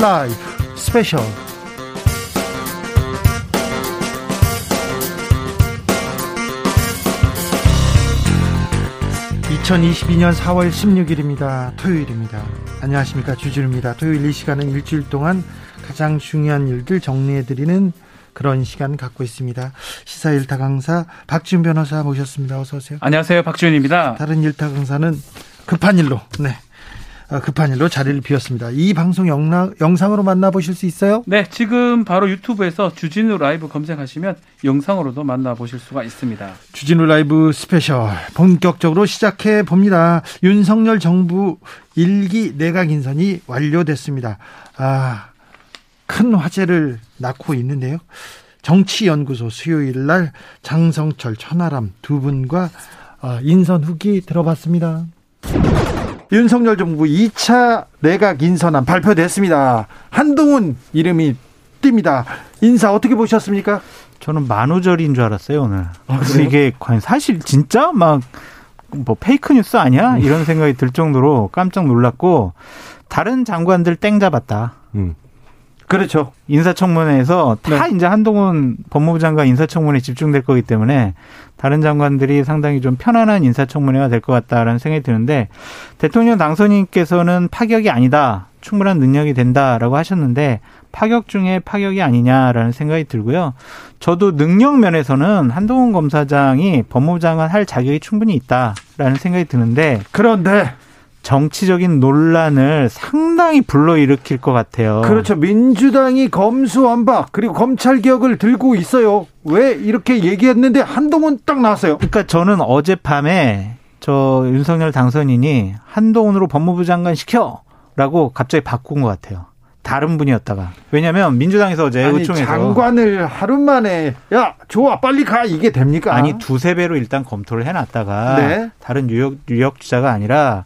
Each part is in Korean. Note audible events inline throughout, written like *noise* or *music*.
라이브 스페셜 2022년 4월 16일입니다. 토요일입니다. 안녕하십니까. 주진우입니다. 토요일 이 시간은 일주일 동안 가장 중요한 일들 정리해드리는 그런 시간 갖고 있습니다. 시사 일타 강사 박지훈 변호사 모셨습니다. 어서 오세요. 안녕하세요. 박지훈입니다. 다른 일타 강사는 급한 일로 네. 어, 급한 일로 자리를 비웠습니다. 이 방송 영상, 영상으로 만나보실 수 있어요? 네, 지금 바로 유튜브에서 주진우 라이브 검색하시면 영상으로도 만나보실 수가 있습니다. 주진우 라이브 스페셜 본격적으로 시작해 봅니다. 윤석열 정부 일기 내각 인선이 완료됐습니다. 아, 큰 화제를 낳고 있는데요. 정치연구소 수요일 날 장성철, 천하람 두 분과 어, 인선 후기 들어봤습니다. 윤석열 정부 2차 내각 인선안 발표됐습니다. 한동훈 이름이 띕니다. 인사 어떻게 보셨습니까? 저는 만우절인 줄 알았어요 오늘. 아, 그래서 이게 과연 사실 진짜 막 뭐 페이크 뉴스 아니야? 이런 생각이 들 정도로 깜짝 놀랐고 다른 장관들 땡 잡았다. 음. 그렇죠. 인사청문회에서 다 네. 이제 한동훈 법무부 장관 인사청문회에 집중될 거기 때문에 다른 장관들이 상당히 좀 편안한 인사청문회가 될 것 같다라는 생각이 드는데 대통령 당선인께서는 파격이 아니다. 충분한 능력이 된다라고 하셨는데 파격 중에 파격이 아니냐라는 생각이 들고요. 저도 능력 면에서는 한동훈 검사장이 법무부 장관 할 자격이 충분히 있다라는 생각이 드는데 그런데 정치적인 논란을 상당히 불러일으킬 것 같아요. 그렇죠. 민주당이 검수완박 그리고 검찰 개혁을 들고 있어요. 왜 이렇게 얘기했는데 한동훈 딱 나왔어요. 그러니까 저는 어젯밤에 저 윤석열 당선인이 한동훈으로 법무부 장관 시켜라고 갑자기 바꾼 것 같아요. 다른 분이었다가 왜냐하면 민주당에서 어제 아니, 의총에서 장관을 하루 만에 야 좋아 빨리 가 이게 됩니까? 아니 두세 배로 일단 검토를 해놨다가 네. 다른 유력 유력 주자가 아니라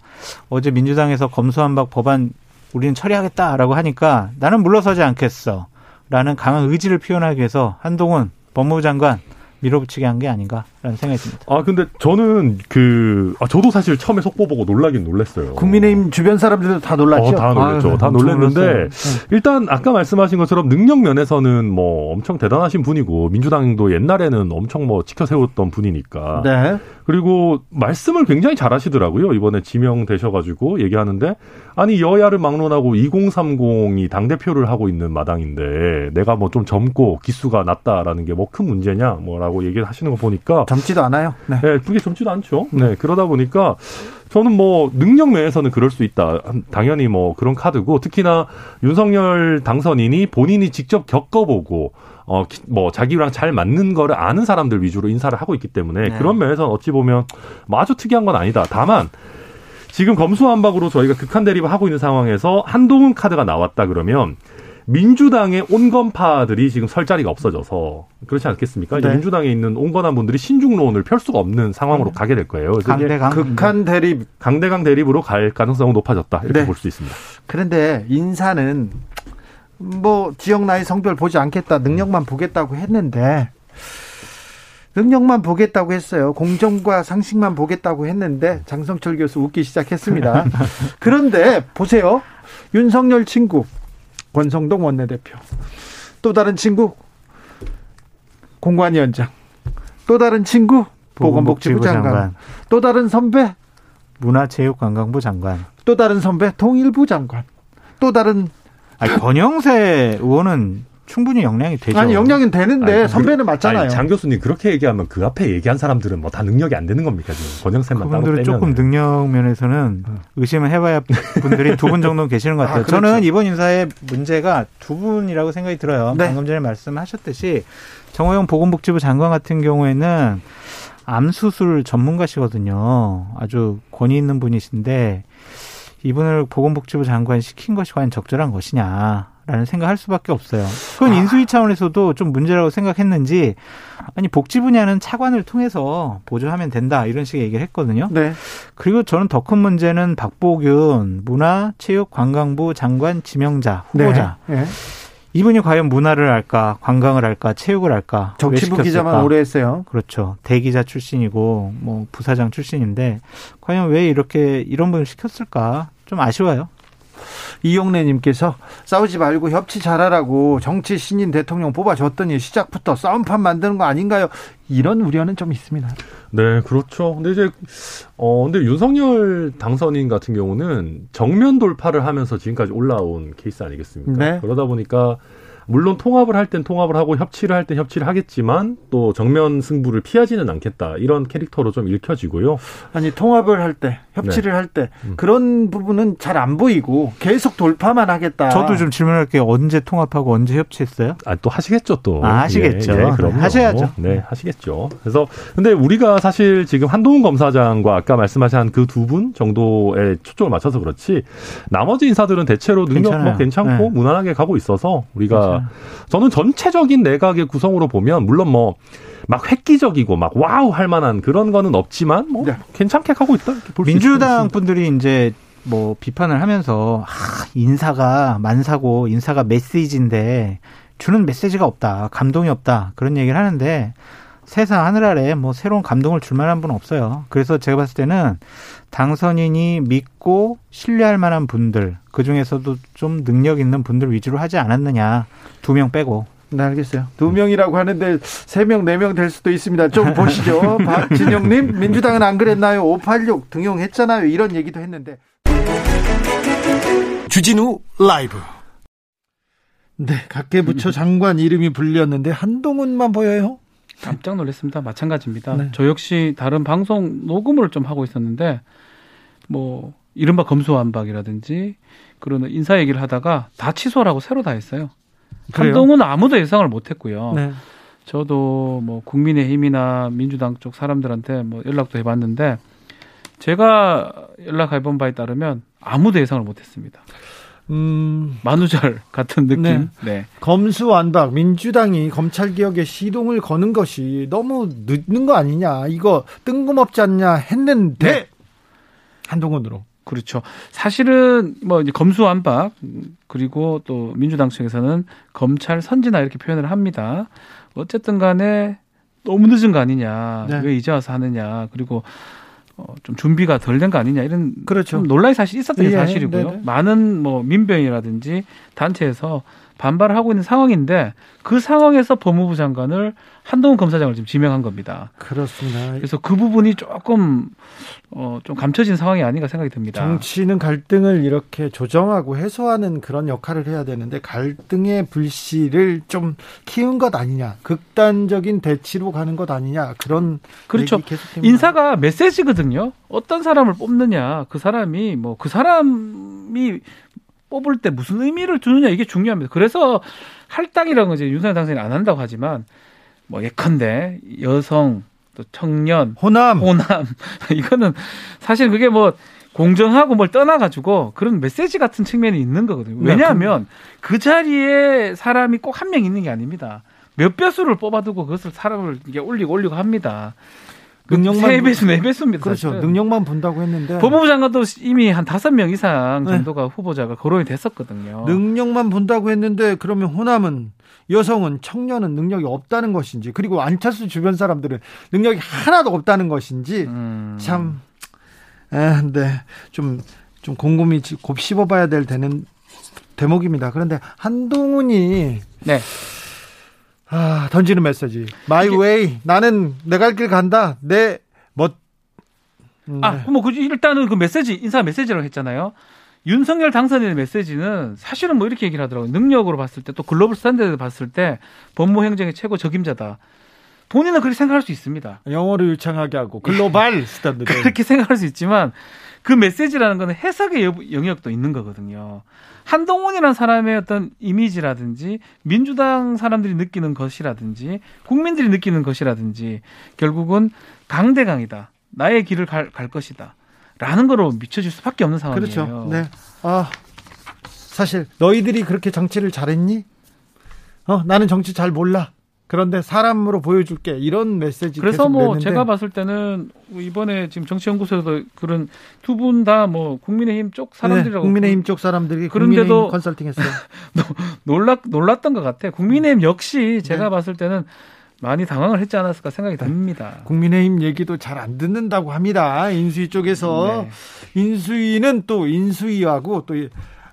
어제 민주당에서 검수한박 법안 우리는 처리하겠다라고 하니까 나는 물러서지 않겠어라는 강한 의지를 표현하기 위해서 한동훈 법무부 장관 밀어붙이게 한 게 아닌가라는 생각이 듭니다. 아 근데 저는 그 아, 저도 사실 처음에 속보 보고 놀라긴 놀랐어요. 국민의힘 주변 사람들도 다 놀랐죠. 어, 다 놀랐죠. 아유, 다 놀랐는데 네. 일단 아까 말씀하신 것처럼 능력 면에서는 뭐 엄청 대단하신 분이고 민주당도 옛날에는 엄청 뭐 지켜 세웠던 분이니까. 네. 그리고 말씀을 굉장히 잘하시더라고요. 이번에 지명되셔가지고 얘기하는데 아니 여야를 막론하고 2030이 당 대표를 하고 있는 마당인데 내가 뭐 좀 젊고 기수가 낮다라는 게 뭐 큰 문제냐 뭐라고 얘기를 하시는 거 보니까 젊지도 않아요. 네. 네, 그게 젊지도 않죠. 네, 그러다 보니까 저는 뭐 능력 면에서는 그럴 수 있다. 당연히 뭐 그런 카드고 특히나 윤석열 당선인이 본인이 직접 겪어보고 어, 뭐, 자기랑 잘 맞는 거를 아는 사람들 위주로 인사를 하고 있기 때문에 네. 그런 면에서 어찌 보면 뭐 아주 특이한 건 아니다. 다만, 지금 검수완박으로 저희가 극한 대립을 하고 있는 상황에서 한동훈 카드가 나왔다 그러면 민주당의 온건파들이 지금 설 자리가 없어져서 그렇지 않겠습니까? 네. 민주당에 있는 온건한 분들이 신중론을 펼 수가 없는 상황으로 네. 가게 될 거예요. 강대강 극한 대립 강대강 대립으로 갈 가능성은 높아졌다 이렇게 네. 볼수 있습니다. 그런데 인사는 뭐 지역 나이 성별 보지 않겠다 능력만 보겠다고 했는데 능력만 보겠다고 했어요. 공정과 상식만 보겠다고 했는데 장성철 교수 웃기 시작했습니다. *laughs* 그런데 보세요. 윤석열 친구 권성동 원내대표. 또 다른 친구? 공관위원장. 또 다른 친구? 보건복지부 장관. 장관. 또 다른 선배? 문화체육관광부 장관. 또 다른 선배? 통일부 장관. 또 다른 아니, 권영세 의원은 충분히 역량이 되죠. 아니 역량은 되는데 아니, 선배는 맞잖아요. 아니, 장 교수님 그렇게 얘기하면 그 앞에 얘기한 사람들은 뭐 다 능력이 안 되는 겁니까 지금 권영세만 따로 빼면. 조금 능력 면에서는 어. 의심을 해봐야 분들이 두 분 정도 계시는 것 같아요. 아, 그렇죠. 저는 이번 인사의 문제가 두 분이라고 생각이 들어요. 네. 방금 전에 말씀하셨듯이 정호영 보건복지부 장관 같은 경우에는 암 수술 전문가시거든요. 아주 권위 있는 분이신데 이분을 보건복지부 장관 시킨 것이 과연 적절한 것이냐. 라는 생각할 수밖에 없어요. 그건 아. 인수위 차원에서도 좀 문제라고 생각했는지 아니 복지 분야는 차관을 통해서 보조하면 된다 이런 식의 얘기를 했거든요. 네. 그리고 저는 더 큰 문제는 박보균 문화체육관광부 장관 지명자 후보자. 네. 네. 이분이 과연 문화를 할까, 관광을 할까, 체육을 할까? 정치부 기자만 오래 했어요. 그렇죠. 대기자 출신이고 뭐 부사장 출신인데 과연 왜 이렇게 이런 분을 시켰을까? 좀 아쉬워요. 이용래님께서 싸우지 말고 협치 잘하라고 정치 신인 대통령 뽑아줬더니 시작부터 싸움판 만드는 거 아닌가요? 이런 우려는 좀 있습니다. 네, 그렇죠. 근데 이제 어 근데 윤석열 당선인 같은 경우는 정면 돌파를 하면서 지금까지 올라온 케이스 아니겠습니까? 네. 그러다 보니까 물론 통합을 할 땐 통합을 하고 협치를 할땐 협치를 하겠지만 또 정면 승부를 피하지는 않겠다 이런 캐릭터로 좀 읽혀지고요. 아니 통합을 할 때 협치를 네. 할때 음. 그런 부분은 잘 안 보이고 계속 돌파만 하겠다. 저도 좀 질문할게요. 언제 통합하고 언제 협치했어요? 아 또 하시겠죠 또. 아, 하시겠죠. 예, 예, 그럼 하셔야죠. 네, 하시겠죠. 그래서 근데 우리가 사실 지금 한동훈 검사장과 아까 말씀하신 그 두 분 정도에 초점을 맞춰서 그렇지 나머지 인사들은 대체로 능력 뭐 괜찮고 네. 무난하게 가고 있어서 우리가 그렇죠. 저는 전체적인 내각의 구성으로 보면 물론 뭐 막 획기적이고 막 wow 할 만한 그런 거는 없지만 뭐 네. 괜찮게 가고 있다. 민주당 분들이 이제 뭐 비판을 하면서 아, 인사가 만사고 인사가 메시지인데 주는 메시지가 없다. 감동이 없다. 그런 얘기를 하는데 세상 하늘 아래 뭐 새로운 감동을 줄 만한 분은 없어요. 그래서 제가 봤을 때는 당선인이 믿고 신뢰할 만한 분들, 그 중에서도 좀 능력 있는 분들 위주로 하지 않았느냐. 두 명 빼고. 네, 알겠어요. 두 명이라고 하는데 세 명, 네 명 될 수도 있습니다. 좀 *laughs* 보시죠. 박진영님, 민주당은 안 그랬나요? 586 등용했잖아요. 이런 얘기도 했는데. 주진우 라이브. 네, 각계부처 장관 이름이 불렸는데 한동훈만 보여요? 깜짝 놀랐습니다. 마찬가지입니다. 네. 저 역시 다른 방송 녹음을 좀 하고 있었는데 뭐 이른바 검수완박이라든지 그런 인사 얘기를 하다가 다 취소라고 새로 다 했어요. 그래요? 한동훈 아무도 예상을 못했고요. 네. 저도 뭐 국민의힘이나 민주당 쪽 사람들한테 뭐 연락도 해봤는데 제가 연락해본 바에 따르면 아무도 예상을 못했습니다. 음, 만우절 같은 느낌. 네. 네. 검수완박 민주당이 검찰 개혁에 시동을 거는 것이 너무 늦는 거 아니냐. 이거 뜬금없지 않냐 했는데 네. 한동훈으로. 그렇죠. 사실은 뭐 이제 검수완박 그리고 또 민주당 측에서는 검찰 선진화 이렇게 표현을 합니다. 어쨌든 간에 너무 늦은 거 아니냐. 네. 왜 이제 와서 하느냐. 그리고 어, 좀 준비가 덜 된 거 아니냐 이런 그렇죠. 논란이 사실 있었던 게 예, 사실이고요. 네네. 많은 뭐 민병이라든지 단체에서 반발을 하고 있는 상황인데 그 상황에서 법무부 장관을 한동훈 검사장을 지금 지명한 겁니다. 그렇습니다. 그래서 그 부분이 조금 어, 좀 감춰진 상황이 아닌가 생각이 듭니다. 정치는 갈등을 이렇게 조정하고 해소하는 그런 역할을 해야 되는데 갈등의 불씨를 좀 키운 것 아니냐, 극단적인 대치로 가는 것 아니냐 그런 그렇죠. 인사가 메시지거든요. 어떤 사람을 뽑느냐, 그 사람이 뭐 그 사람이 뽑을 때 무슨 의미를 두느냐 이게 중요합니다. 그래서 할당이라는 건 이제 윤석열 당선이 안 한다고 하지만 뭐 예컨대 여성 또 청년 호남 호남 *laughs* 이거는 사실 그게 뭐 공정하고 뭘 떠나가지고 그런 메시지 같은 측면이 있는 거거든요. 네, 왜냐하면 그 자리에 사람이 꼭 한 명 있는 게 아닙니다. 몇 배수를 뽑아두고 그것을 사람을 이게 올리고 올리고 합니다. 능력만 세 배수, 네 배수입니다. 그렇죠. 사실은. 능력만 본다고 했는데 법무부 장관도 이미 한 다섯 명 이상 네. 정도가 네. 후보자가 거론이 됐었거든요. 능력만 본다고 했는데 그러면 호남은 여성은 청년은 능력이 없다는 것인지 그리고 안철수 주변 사람들은 능력이 하나도 없다는 것인지 음. 참, 에, 네, 좀, 좀 곰곰이 곱씹어봐야 될 되는 대목입니다. 그런데 한동훈이 네. 아, 던지는 메시지. my way. 나는 내 갈 길 간다. 내 멋. 음, 아, 네. 뭐, 그, 일단은 그 메시지, 인사 메시지라고 했잖아요. 윤석열 당선인의 메시지는 사실은 뭐 이렇게 얘기를 하더라고요. 능력으로 봤을 때 또 global standard 봤을 때 법무 행정의 최고 적임자다. 본인은 그렇게 생각할 수 있습니다. 영어로 유창하게 하고 global *laughs* standard. 그렇게 생각할 수 있지만 그 메시지라는 거는 해석의 영역도 있는 거거든요. 한동훈이라는 사람의 어떤 이미지라든지 민주당 사람들이 느끼는 것이라든지 국민들이 느끼는 것이라든지 결국은 강대강이다. 나의 길을 갈, 갈 것이다. 라는 거로 미쳐질 수밖에 없는 상황이에요. 그렇죠. 네. 아, 사실 너희들이 그렇게 정치를 잘했니? 어, 나는 정치 잘 몰라. 그런데 사람으로 보여줄게 이런 메시지 그래서 뭐 냈는데. 제가 봤을 때는 이번에 지금 정치연구소에서 그런 두 분 다 뭐 국민의힘 쪽 사람들이라고 네, 국민의힘 쪽 사람들이 그런데도 컨설팅했어요. *laughs* 놀랐 놀랐던 것 같아. 요 국민의힘 역시 제가 네. 봤을 때는 많이 당황을 했지 않았을까 생각이 네. 듭니다. *laughs* 국민의힘 얘기도 잘 안 듣는다고 합니다. 인수위 쪽에서 네. 인수위는 또 인수위하고 또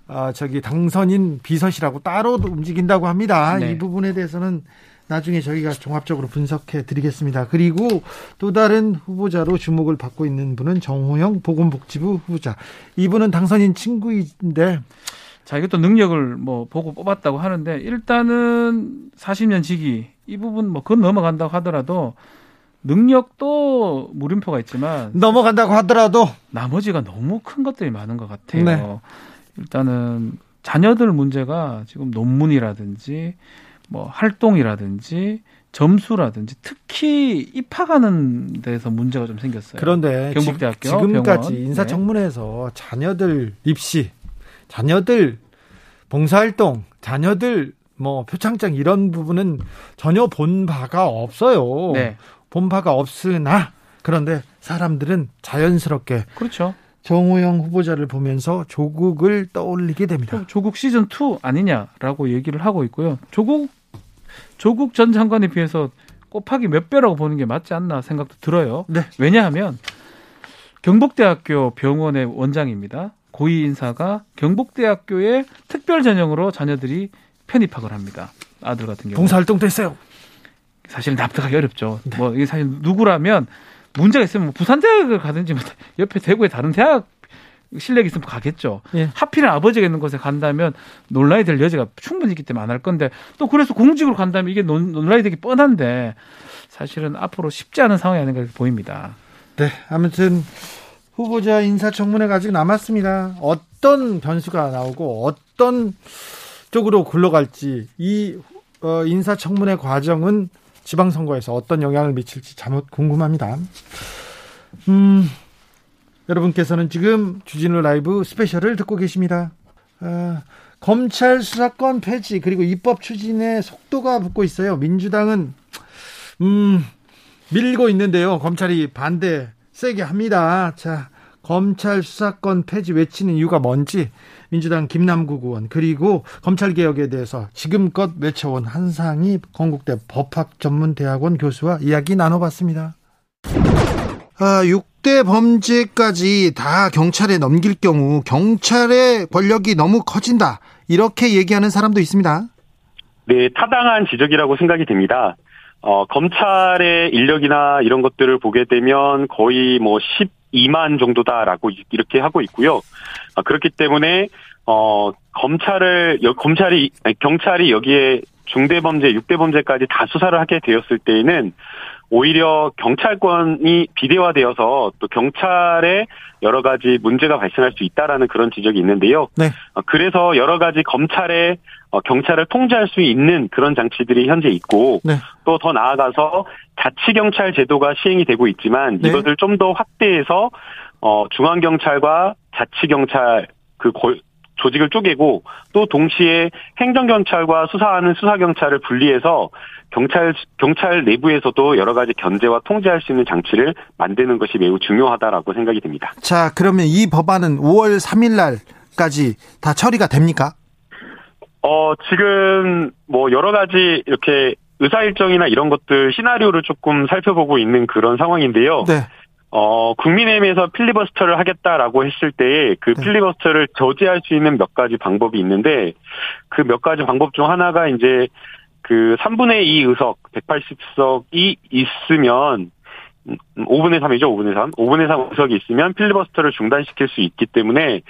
어, 저기 당선인 비서실하고 따로 움직인다고 합니다. 네. 이 부분에 대해서는 나중에 저희가 종합적으로 분석해 드리겠습니다. 그리고 또 다른 후보자로 주목을 받고 있는 분은 정호영 보건복지부 후보자. 이분은 당선인 친구인데 자, 이것도 능력을 뭐 보고 뽑았다고 하는데 일단은 40년 지기 이 부분 뭐 그건 넘어간다고 하더라도 능력도 물음표가 있지만 넘어간다고 하더라도 나머지가 너무 큰 것들이 많은 것 같아요. 네. 일단은 자녀들 문제가 지금 논문이라든지 뭐 활동이라든지 점수라든지 특히 입학하는 데서 문제가 좀 생겼어요. 그런데 경북대학교 지금까지 병원. 인사청문회에서 네. 자녀들 입시, 자녀들 봉사활동, 자녀들 뭐 표창장 이런 부분은 전혀 본 바가 없어요. 네. 본 바가 없으나 그런데 사람들은 자연스럽게 그렇죠. 정호영 후보자를 보면서 조국을 떠올리게 됩니다. 조국 시즌 2 아니냐라고 얘기를 하고 있고요. 조국 조국 전 장관에 비해서 곱하기 몇 배라고 보는 게 맞지 않나 생각도 들어요. 네. 왜냐하면 경북대학교 병원의 원장입니다. 고위 인사가 경북대학교에 특별 전형으로 자녀들이 편입학을 합니다. 아들 같은 경우. 봉사활동도 했어요. 사실 납득하기 어렵죠. 네. 뭐 이게 사실 누구라면 문제가 있으면 뭐 부산 대학을 가든지 뭐 *laughs* 옆에 대구의 다른 대학 실력이 있으면 가겠죠. 예. 하필 아버지가 있는 곳에 간다면 논란이 될 여지가 충분히 있기 때문에 안 할 건데 또 그래서 공직으로 간다면 이게 논, 논란이 되기 뻔한데 사실은 앞으로 쉽지 않은 상황이 아닌가 보입니다. 네, 아무튼 후보자 인사청문회가 아직 남았습니다. 어떤 변수가 나오고 어떤 쪽으로 굴러갈지 이 어, 인사청문회 과정은 지방선거에서 어떤 영향을 미칠지 잘못 궁금합니다. 음, 여러분께서는 지금 주진우 라이브 스페셜을 듣고 계십니다. 아, 검찰 수사권 폐지 그리고 입법 추진에 속도가 붙고 있어요. 민주당은 음, 밀고 있는데요. 검찰이 반대 세게 합니다. 자, 검찰 수사권 폐지 외치는 이유가 뭔지 민주당 김남국 의원 그리고 검찰 개혁에 대해서 지금껏 외쳐온 한상희 건국대 법학전문대학원 교수와 이야기 나눠봤습니다. 아, 6대 범죄까지 다 경찰에 넘길 경우 경찰의 권력이 너무 커진다. 이렇게 얘기하는 사람도 있습니다. 네, 타당한 지적이라고 생각이 됩니다. 어, 검찰의 인력이나 이런 것들을 보게 되면 거의 뭐 12만 정도다라고 이렇게 하고 있고요. 아, 그렇기 때문에 어, 검찰을 검찰이 경찰이 여기에 중대범죄, 6대범죄까지 다 수사를 하게 되었을 때에는 오히려 경찰권이 비대화되어서 또 경찰에 여러 가지 문제가 발생할 수 있다라는 그런 지적이 있는데요. 네. 어, 그래서 여러 가지 검찰에 어, 경찰을 통제할 수 있는 그런 장치들이 현재 있고 네. 또더 나아가서 자치 경찰 제도가 시행이 되고 있지만 네. 이것을 좀 더 확대해서 어 중앙 경찰과 자치 경찰 그 조직을 쪼개고 또 동시에 행정경찰과 수사하는 수사경찰을 분리해서 경찰 경찰 내부에서도 여러 가지 견제와 통제할 수 있는 장치를 만드는 것이 매우 중요하다라고 생각이 됩니다. 자, 그러면 이 법안은 5월 3일 날까지 다 처리가 됩니까? 어, 지금 뭐 여러 가지 이렇게 의사 일정이나 이런 것들 시나리오를 조금 살펴보고 있는 그런 상황인데요. 네. 어, 국민의힘에서 필리버스터를 하겠다라고 했을 때 그 필리버스터를 저지할 수 있는 몇 가지 방법이 있는데 그 몇 가지 방법 중 하나가 이제 그 3분의 2 의석 180석이 있으면 5분의 3이죠, 5분의 3. 5분의 3 의석이 있으면 필리버스터를 중단시킬 수 있기 때문에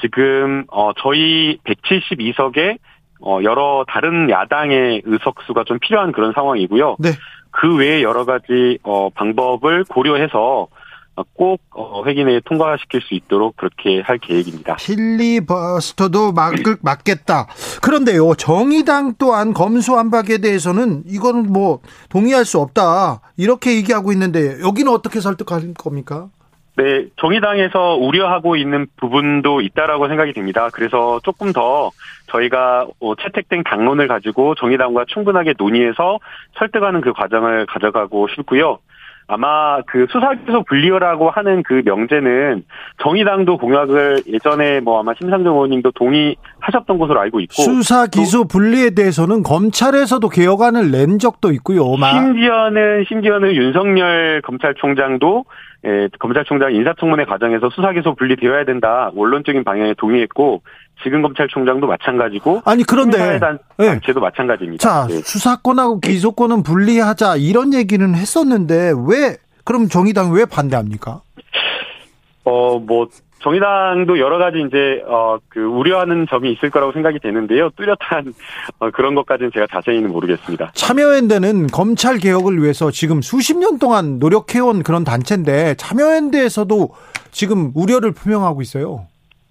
지금 어 저희 172석에 어 여러 다른 야당의 의석수가 좀 필요한 그런 상황이고요. 네. 그 외에 여러 가지 어 방법을 고려해서 꼭 어, 회기 에 통과시킬 수 있도록 그렇게 할 계획입니다. 필리버스터도 막, 막겠다. 그런데요, 정의당 또한 검수안박에 대해서는 이건 뭐 동의할 수 없다. 이렇게 얘기하고 있는데 여기는 어떻게 설득할 겁니까? 네, 정의당에서 우려하고 있는 부분도 있다라고 생각이 됩니다. 그래서 조금 더 저희가 어, 채택된 당론을 가지고 정의당과 충분하게 논의해서 설득하는 그 과정을 가져가고 싶고요. 아마 그 수사기소 분리라고 하는 그 명제는 정의당도 공약을 예전에 뭐 아마 심상정 의원님도 동의하셨던 것으로 알고 있고 수사기소 분리에 대해서는 검찰에서도 개혁안을 낸 적도 있고요. 심지어는 심지어는 윤석열 검찰총장도 예, 검찰총장 인사청문회 과정에서 수사기소 분리되어야 된다 원론적인 방향에 동의했고 지금 검찰총장도 마찬가지고 아니 그런데 단, 네. 체도 마찬가지입니다. 자 네. 수사권하고 기소권은 분리하자 이런 얘기는 했었는데 왜 그럼 정의당 왜 반대합니까? 어뭐 정의당도 여러 가지 이제 어 그 우려하는 점이 있을 거라고 생각이 되는데요. 뚜렷한 어, 그런 것까지는 제가 자세히는 모르겠습니다. 참여연대는 검찰 개혁을 위해서 지금 수십 년 동안 노력해온 그런 단체인데 참여연대에서도 지금 우려를 표명하고 있어요.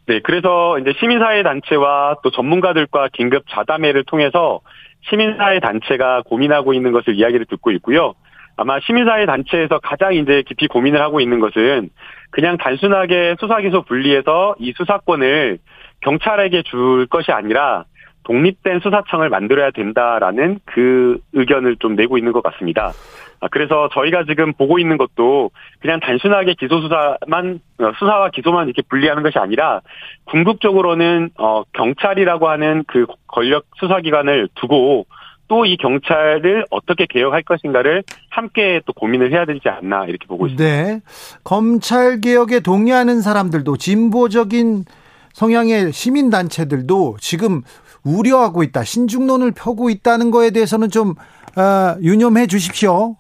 네, 그래서 이제 시민사회 단체와 또 전문가들과 긴급 자담회를 통해서 시민사회 단체가 고민하고 있는 것을 이야기를 듣고 있고요. 아마 시민사회 단체에서 가장 이제 깊이 고민을 하고 있는 것은 그냥 단순하게 수사기소 분리해서 이 수사권을 경찰에게 줄 것이 아니라 독립된 수사청을 만들어야 된다라는 그 의견을 좀 내고 있는 것 같습니다. 아, 그래서 저희가 지금 보고 있는 것도 그냥 단순하게 기소 수사만 어, 수사와 기소만 이렇게 분리하는 것이 아니라 궁극적으로는 어 경찰이라고 하는 그 권력 수사기관을 두고 또 이 경찰을 어떻게 개혁할 것인가를 함께 또 고민을 해야 되지 않나 이렇게 보고 있습니다. 네. 검찰 개혁에 동의하는 사람들도 진보적인 성향의 시민 단체들도 지금 우려하고 있다. 신중론을 펴고 있다는 거에 대해서는 좀 어, 유념해 주십시오.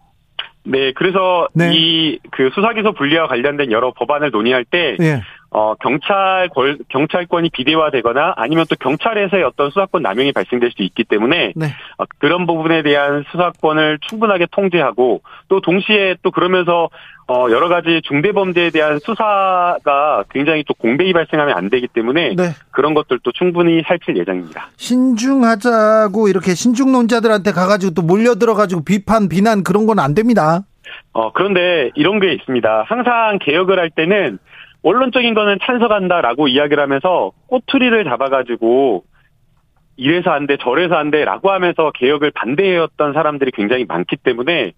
네, 그래서 네. 이그 수사기소 분리와 관련된 여러 법안을 논의할 때 네. 어, 경찰, 경찰권이 비대화되거나 아니면 또 경찰에서의 어떤 수사권 남용이 발생될 수 있기 때문에 네. 어, 그런 부분에 대한 수사권을 충분하게 통제하고 또 동시에 또 그러면서 어, 여러 가지 중대범죄에 대한 수사가 굉장히 또 공백이 발생하면 안 되기 때문에 네. 그런 것들도 충분히 살필 예정입니다. 신중하자고 이렇게 신중론자들한테 가가지고 또 몰려들어가지고 비판, 비난 그런 건 안 됩니다. 어, 그런데 이런 게 있습니다. 항상 개혁을 할 때는 원론적인 거는 찬성한다라고 이야기를 하면서 꼬투리를 잡아가지고 이래서 안 돼, 저래서 안 돼, 라고 하면서 개혁을 반대해왔던 사람들이 굉장히 많기 때문에,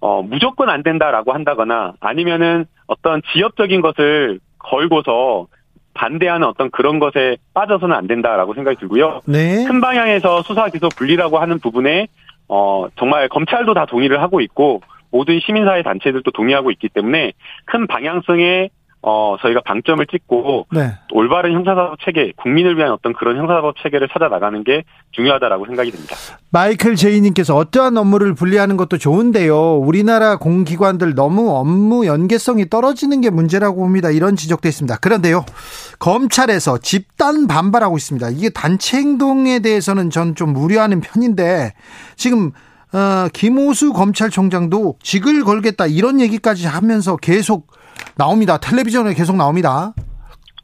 어, 무조건 안 된다라고 한다거나 아니면은 어떤 지역적인 것을 걸고서 반대하는 어떤 그런 것에 빠져서는 안 된다라고 생각이 들고요. 네. 큰 방향에서 수사 기소 분리라고 하는 부분에, 어, 정말 검찰도 다 동의를 하고 있고, 모든 시민사회 단체들도 동의하고 있기 때문에 큰 방향성의 어, 저희가 방점을 찍고 네. 올바른 형사사법 체계, 국민을 위한 어떤 그런 형사사법 체계를 찾아 나가는 게 중요하다라고 생각이 듭니다. 마이클 제이님께서 어떠한 업무를 분리하는 것도 좋은데요. 우리나라 공기관들 너무 업무 연계성이 떨어지는 게 문제라고 봅니다. 이런 지적도 있습니다. 그런데요, 검찰에서 집단 반발하고 있습니다. 이게 단체 행동에 대해서는 전 좀 우려하는 편인데 지금 어, 김호수 검찰총장도 직을 걸겠다 이런 얘기까지 하면서 계속 나옵니다. 텔레비전에 계속 나옵니다.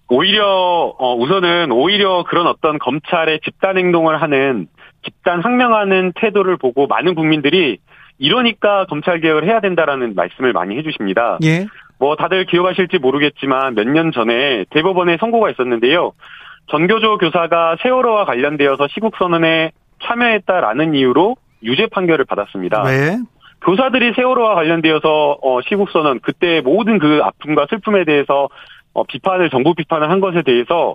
오히려 어, 우선은 오히려 그런 어떤 검찰의 집단 행동을 하는 집단 항명하는 태도를 보고 많은 국민들이 이러니까 검찰 개혁을 해야 된다라는 말씀을 많이 해주십니다. 예. 뭐 다들 기억하실지 모르겠지만 몇 년 전에 대법원에 선고가 있었는데요. 전교조 교사가 세월호와 관련되어서 시국 선언에 참여했다라는 이유로 유죄 판결을 받았습니다. 네. 교사들이 세월호와 관련되어서 어, 시국선언 그때 모든 그 아픔과 슬픔에 대해서 어, 비판을 정부 비판을 한 것에 대해서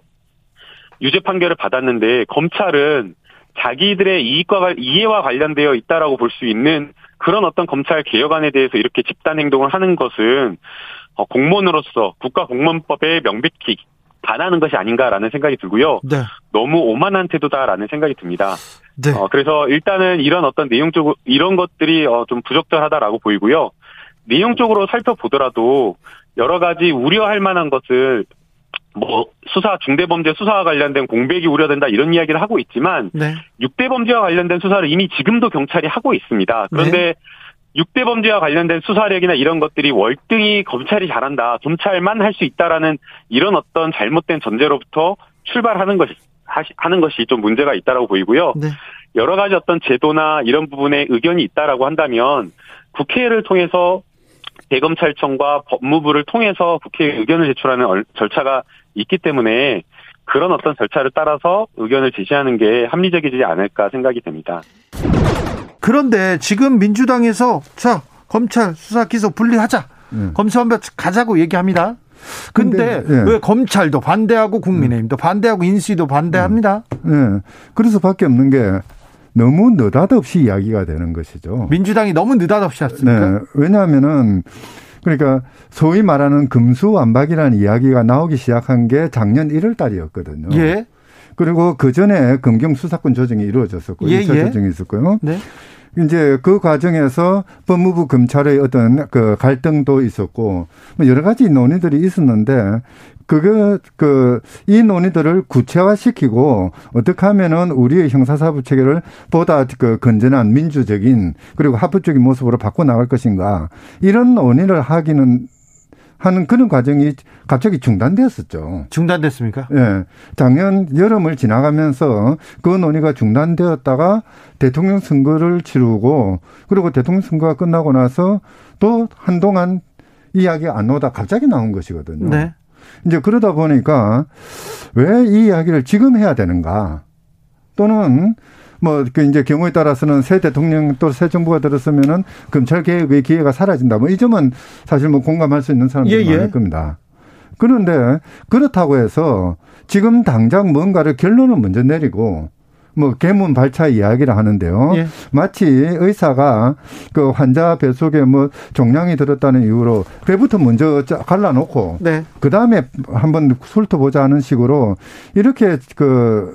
유죄 판결을 받았는데 검찰은 자기들의 이익과 이해와 관련되어 있다라고 볼 수 있는 그런 어떤 검찰 개혁안에 대해서 이렇게 집단 행동을 하는 것은 어, 공무원으로서 국가공무원법에 명백히 반하는 것이 아닌가라는 생각이 들고요. 네. 너무 오만한 태도다라는 생각이 듭니다. 네. 어, 그래서 일단은 이런 어떤 내용적 이런 것들이 어, 좀 부적절하다라고 보이고요. 내용적으로 살펴보더라도 여러 가지 우려할 만한 것을 뭐 수사 중대범죄 수사와 관련된 공백이 우려된다 이런 이야기를 하고 있지만 네. 6대 범죄와 관련된 수사를 이미 지금도 경찰이 하고 있습니다. 그런데 네. 6대 범죄와 관련된 수사력이나 이런 것들이 월등히 검찰이 잘한다. 검찰만 할 수 있다라는 이런 어떤 잘못된 전제로부터 출발하는 것이 하는 것이 좀 문제가 있다라고 보이고요. 네. 여러 가지 어떤 제도나 이런 부분에 의견이 있다라고 한다면 국회를 통해서 대검찰청과 법무부를 통해서 국회에 의견을 제출하는 절차가 있기 때문에 그런 어떤 절차를 따라서 의견을 제시하는 게 합리적이지 않을까 생각이 됩니다. 그런데 지금 민주당에서 자 검찰 수사 기소 분리하자 네. 검수완박 가자고 얘기합니다. 근데, 근데 예. 왜 검찰도 반대하고 국민의힘도 반대하고 인수위도 반대합니다? 예. 예. 그래서 밖에 없는 게 너무 느닷없이 이야기가 되는 것이죠. 민주당이 너무 느닷없이 했습니까? 네. 왜냐하면은 그러니까 소위 말하는 금수완박이라는 이야기가 나오기 시작한 게 작년 1월 달이었거든요. 예. 그리고 그 전에 검경 수사권 조정이 이루어졌었고 예, 2차 예. 조정이 있었고요. 네. 이제 그 과정에서 법무부 검찰의 어떤 그 갈등도 있었고 뭐 여러 가지 논의들이 있었는데 그게 그이 논의들을 구체화시키고 어떻게 하면은 우리의 형사사법 체계를 보다 그 건전한 민주적인 그리고 합법적인 모습으로 바꿔 나갈 것인가 이런 논의를 하기는 하는 그런 과정이 갑자기 중단되었었죠. 중단됐습니까? 예. 네. 작년 여름을 지나가면서 그 논의가 중단되었다가 대통령 선거를 치르고 그리고 대통령 선거가 끝나고 나서 또 한동안 이야기 안 나오다 갑자기 나온 것이거든요. 네. 이제 그러다 보니까 왜 이 이야기를 지금 해야 되는가? 또는 뭐, 그 이제 경우에 따라서는 새 대통령 또 새 정부가 들었으면은 검찰 개혁의 기회가 사라진다. 뭐 이 점은 사실 뭐 공감할 수 있는 사람들이 예, 예. 많을 겁니다. 그런데 그렇다고 해서 지금 당장 뭔가를 결론을 먼저 내리고 뭐 개문 발차 이야기를 하는데요. 예. 마치 의사가 그 환자 배 속에 뭐 종양이 들었다는 이유로 배부터 먼저 갈라놓고 네. 그 다음에 한번 훑어보자 하는 식으로 이렇게 그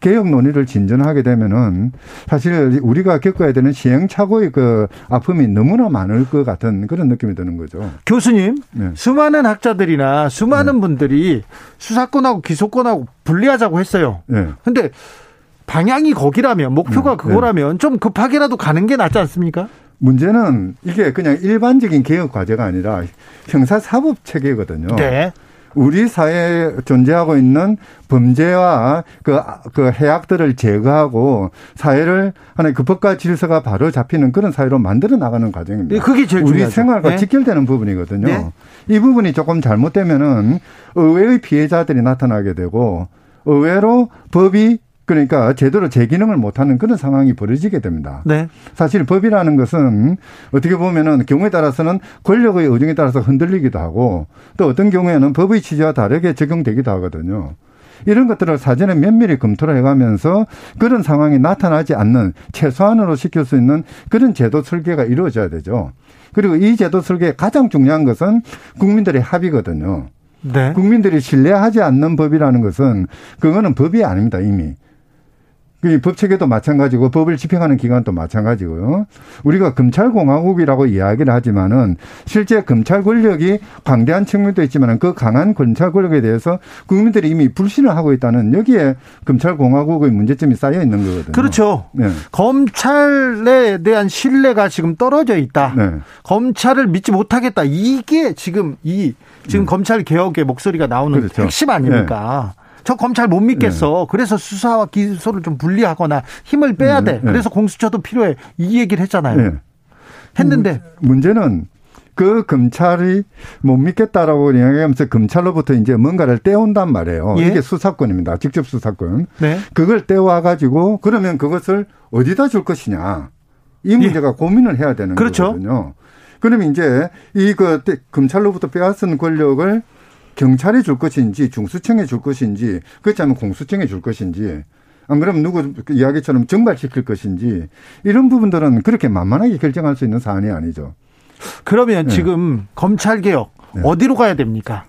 개혁 논의를 진전하게 되면은 사실 우리가 겪어야 되는 시행착오의 그 아픔이 너무나 많을 것 같은 그런 느낌이 드는 거죠. 교수님, 네. 수많은 학자들이나 수많은 네. 분들이 수사권하고 기소권하고 분리하자고 했어요. 네. 근데 방향이 거기라면 목표가 네. 그거라면 좀 급하게라도 가는 게 낫지 않습니까? 문제는 이게 그냥 일반적인 개혁 과제가 아니라 형사사법 체계거든요. 네. 우리 사회에 존재하고 있는 범죄와 그, 그 해악들을 제거하고 사회를 하나의 그 법과 질서가 바로 잡히는 그런 사회로 만들어 나가는 과정입니다. 네, 그게 제일 우리 중요하죠. 생활과 네. 직결되는 부분이거든요. 네. 이 부분이 조금 잘못되면은 의외의 피해자들이 나타나게 되고 의외로 법이 그러니까 제대로 제 기능을 못하는 그런 상황이 벌어지게 됩니다. 네. 사실 법이라는 것은 어떻게 보면은 경우에 따라서는 권력의 의중에 따라서 흔들리기도 하고 또 어떤 경우에는 법의 취지와 다르게 적용되기도 하거든요. 이런 것들을 사전에 면밀히 검토를 해가면서 그런 상황이 나타나지 않는 최소한으로 시킬 수 있는 그런 제도 설계가 이루어져야 되죠. 그리고 이 제도 설계의 가장 중요한 것은 국민들의 합의거든요. 네. 국민들이 신뢰하지 않는 법이라는 것은 그거는 법이 아닙니다, 이미. 그 법체계도 마찬가지고 법을 집행하는 기관도 마찬가지고요. 우리가 검찰공화국이라고 이야기를 하지만은 실제 검찰 권력이 광대한 측면도 있지만은 그 강한 검찰 권력에 대해서 국민들이 이미 불신을 하고 있다는 여기에 검찰공화국의 문제점이 쌓여 있는 거거든요. 그렇죠. 네. 검찰에 대한 신뢰가 지금 떨어져 있다. 네. 검찰을 믿지 못하겠다. 이게 지금 이 지금 네. 검찰 개혁의 목소리가 나오는 그렇죠. 핵심 아닙니까? 네. 저 검찰 못 믿겠어. 네. 그래서 수사와 기소를 좀 분리하거나 힘을 빼야 돼. 네. 그래서 공수처도 필요해. 이 얘기를 했잖아요. 네. 했는데 문제는 그 검찰이 못 믿겠다라고 이야기하면서 검찰로부터 이제 뭔가를 떼온단 말이에요. 예? 이게 수사권입니다. 직접 수사권. 네. 그걸 떼와 가지고 그러면 그것을 어디다 줄 것이냐. 이 문제가 예. 고민을 해야 되는 그렇죠. 거거든요. 그러면 이제 이 그 검찰로부터 빼앗은 권력을 경찰에 줄 것인지 중수청에 줄 것인지 그렇지 않으면 공수청에 줄 것인지 안 그러면 누구 이야기처럼 정발시킬 것인지 이런 부분들은 그렇게 만만하게 결정할 수 있는 사안이 아니죠. 그러면 네. 지금 검찰 개혁 네. 어디로 가야 됩니까?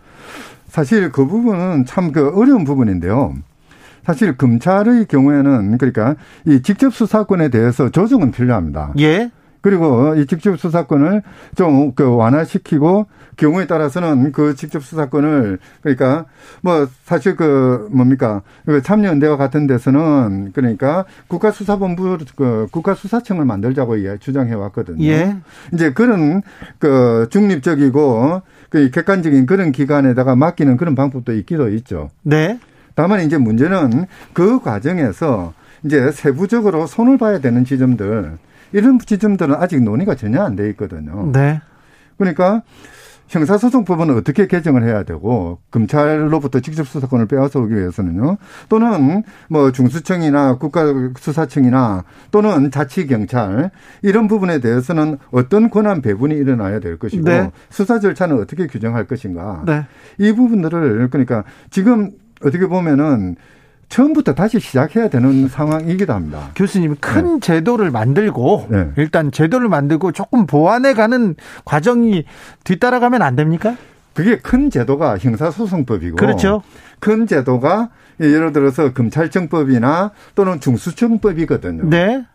사실 그 부분은 참 그 어려운 부분인데요. 사실 검찰의 경우에는 그러니까 이 직접 수사권에 대해서 조정은 필요합니다. 예. 그리고 이 직접 수사권을 좀 그 완화시키고 경우에 따라서는 그 직접 수사권을 그러니까 뭐 사실 그 뭡니까 그 참여연대와 같은 데서는 그러니까 국가수사본부 그 국가수사청을 만들자고 주장해 왔거든요. 예. 이제 그런 그 중립적이고 그 객관적인 그런 기관에다가 맡기는 그런 방법도 있기도 있죠. 네. 다만 이제 문제는 그 과정에서 이제 세부적으로 손을 봐야 되는 지점들 이런 지점들은 아직 논의가 전혀 안 돼 있거든요. 네. 그러니까 형사소송법은 어떻게 개정을 해야 되고 검찰로부터 직접 수사권을 빼앗아 오기 위해서는요. 또는 뭐 중수청이나 국가수사청이나 또는 자치경찰 이런 부분에 대해서는 어떤 권한 배분이 일어나야 될 것이고 네. 수사 절차는 어떻게 규정할 것인가. 네. 이 부분들을 그러니까 지금 어떻게 보면은 처음부터 다시 시작해야 되는 상황이기도 합니다. 교수님 큰 네. 제도를 만들고 네. 일단 제도를 만들고 조금 보완해 가는 과정이 뒤따라가면 안 됩니까? 그게 큰 제도가 형사소송법이고 그렇죠. 큰 제도가 예를 들어서 검찰청법이나 또는 중수청법이거든요. 네.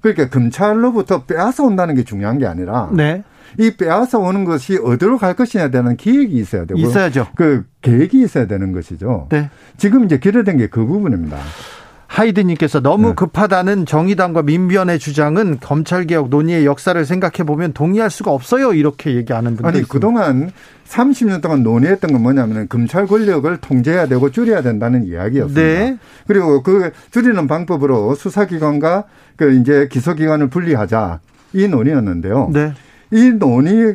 그러니까 검찰로부터 빼앗아 온다는 게 중요한 게 아니라 네. 이 빼앗아 오는 것이 어디로 갈 것이냐에 대한 기획이 있어야 되고 있어야죠. 그 계획이 있어야 되는 것이죠. 네. 지금 이제 기대된 게 그 부분입니다. 하이드님께서 너무 네. 급하다는 정의당과 민변의 주장은 검찰개혁 논의의 역사를 생각해 보면 동의할 수가 없어요. 이렇게 얘기하는 분들 아니 있습니다. 그동안 30년 동안 논의했던 건 뭐냐면 검찰 권력을 통제해야 되고 줄여야 된다는 이야기였습니다. 네. 그리고 그 줄이는 방법으로 수사기관과 그 이제 기소기관을 분리하자 이 논의였는데요. 네. 이 논의는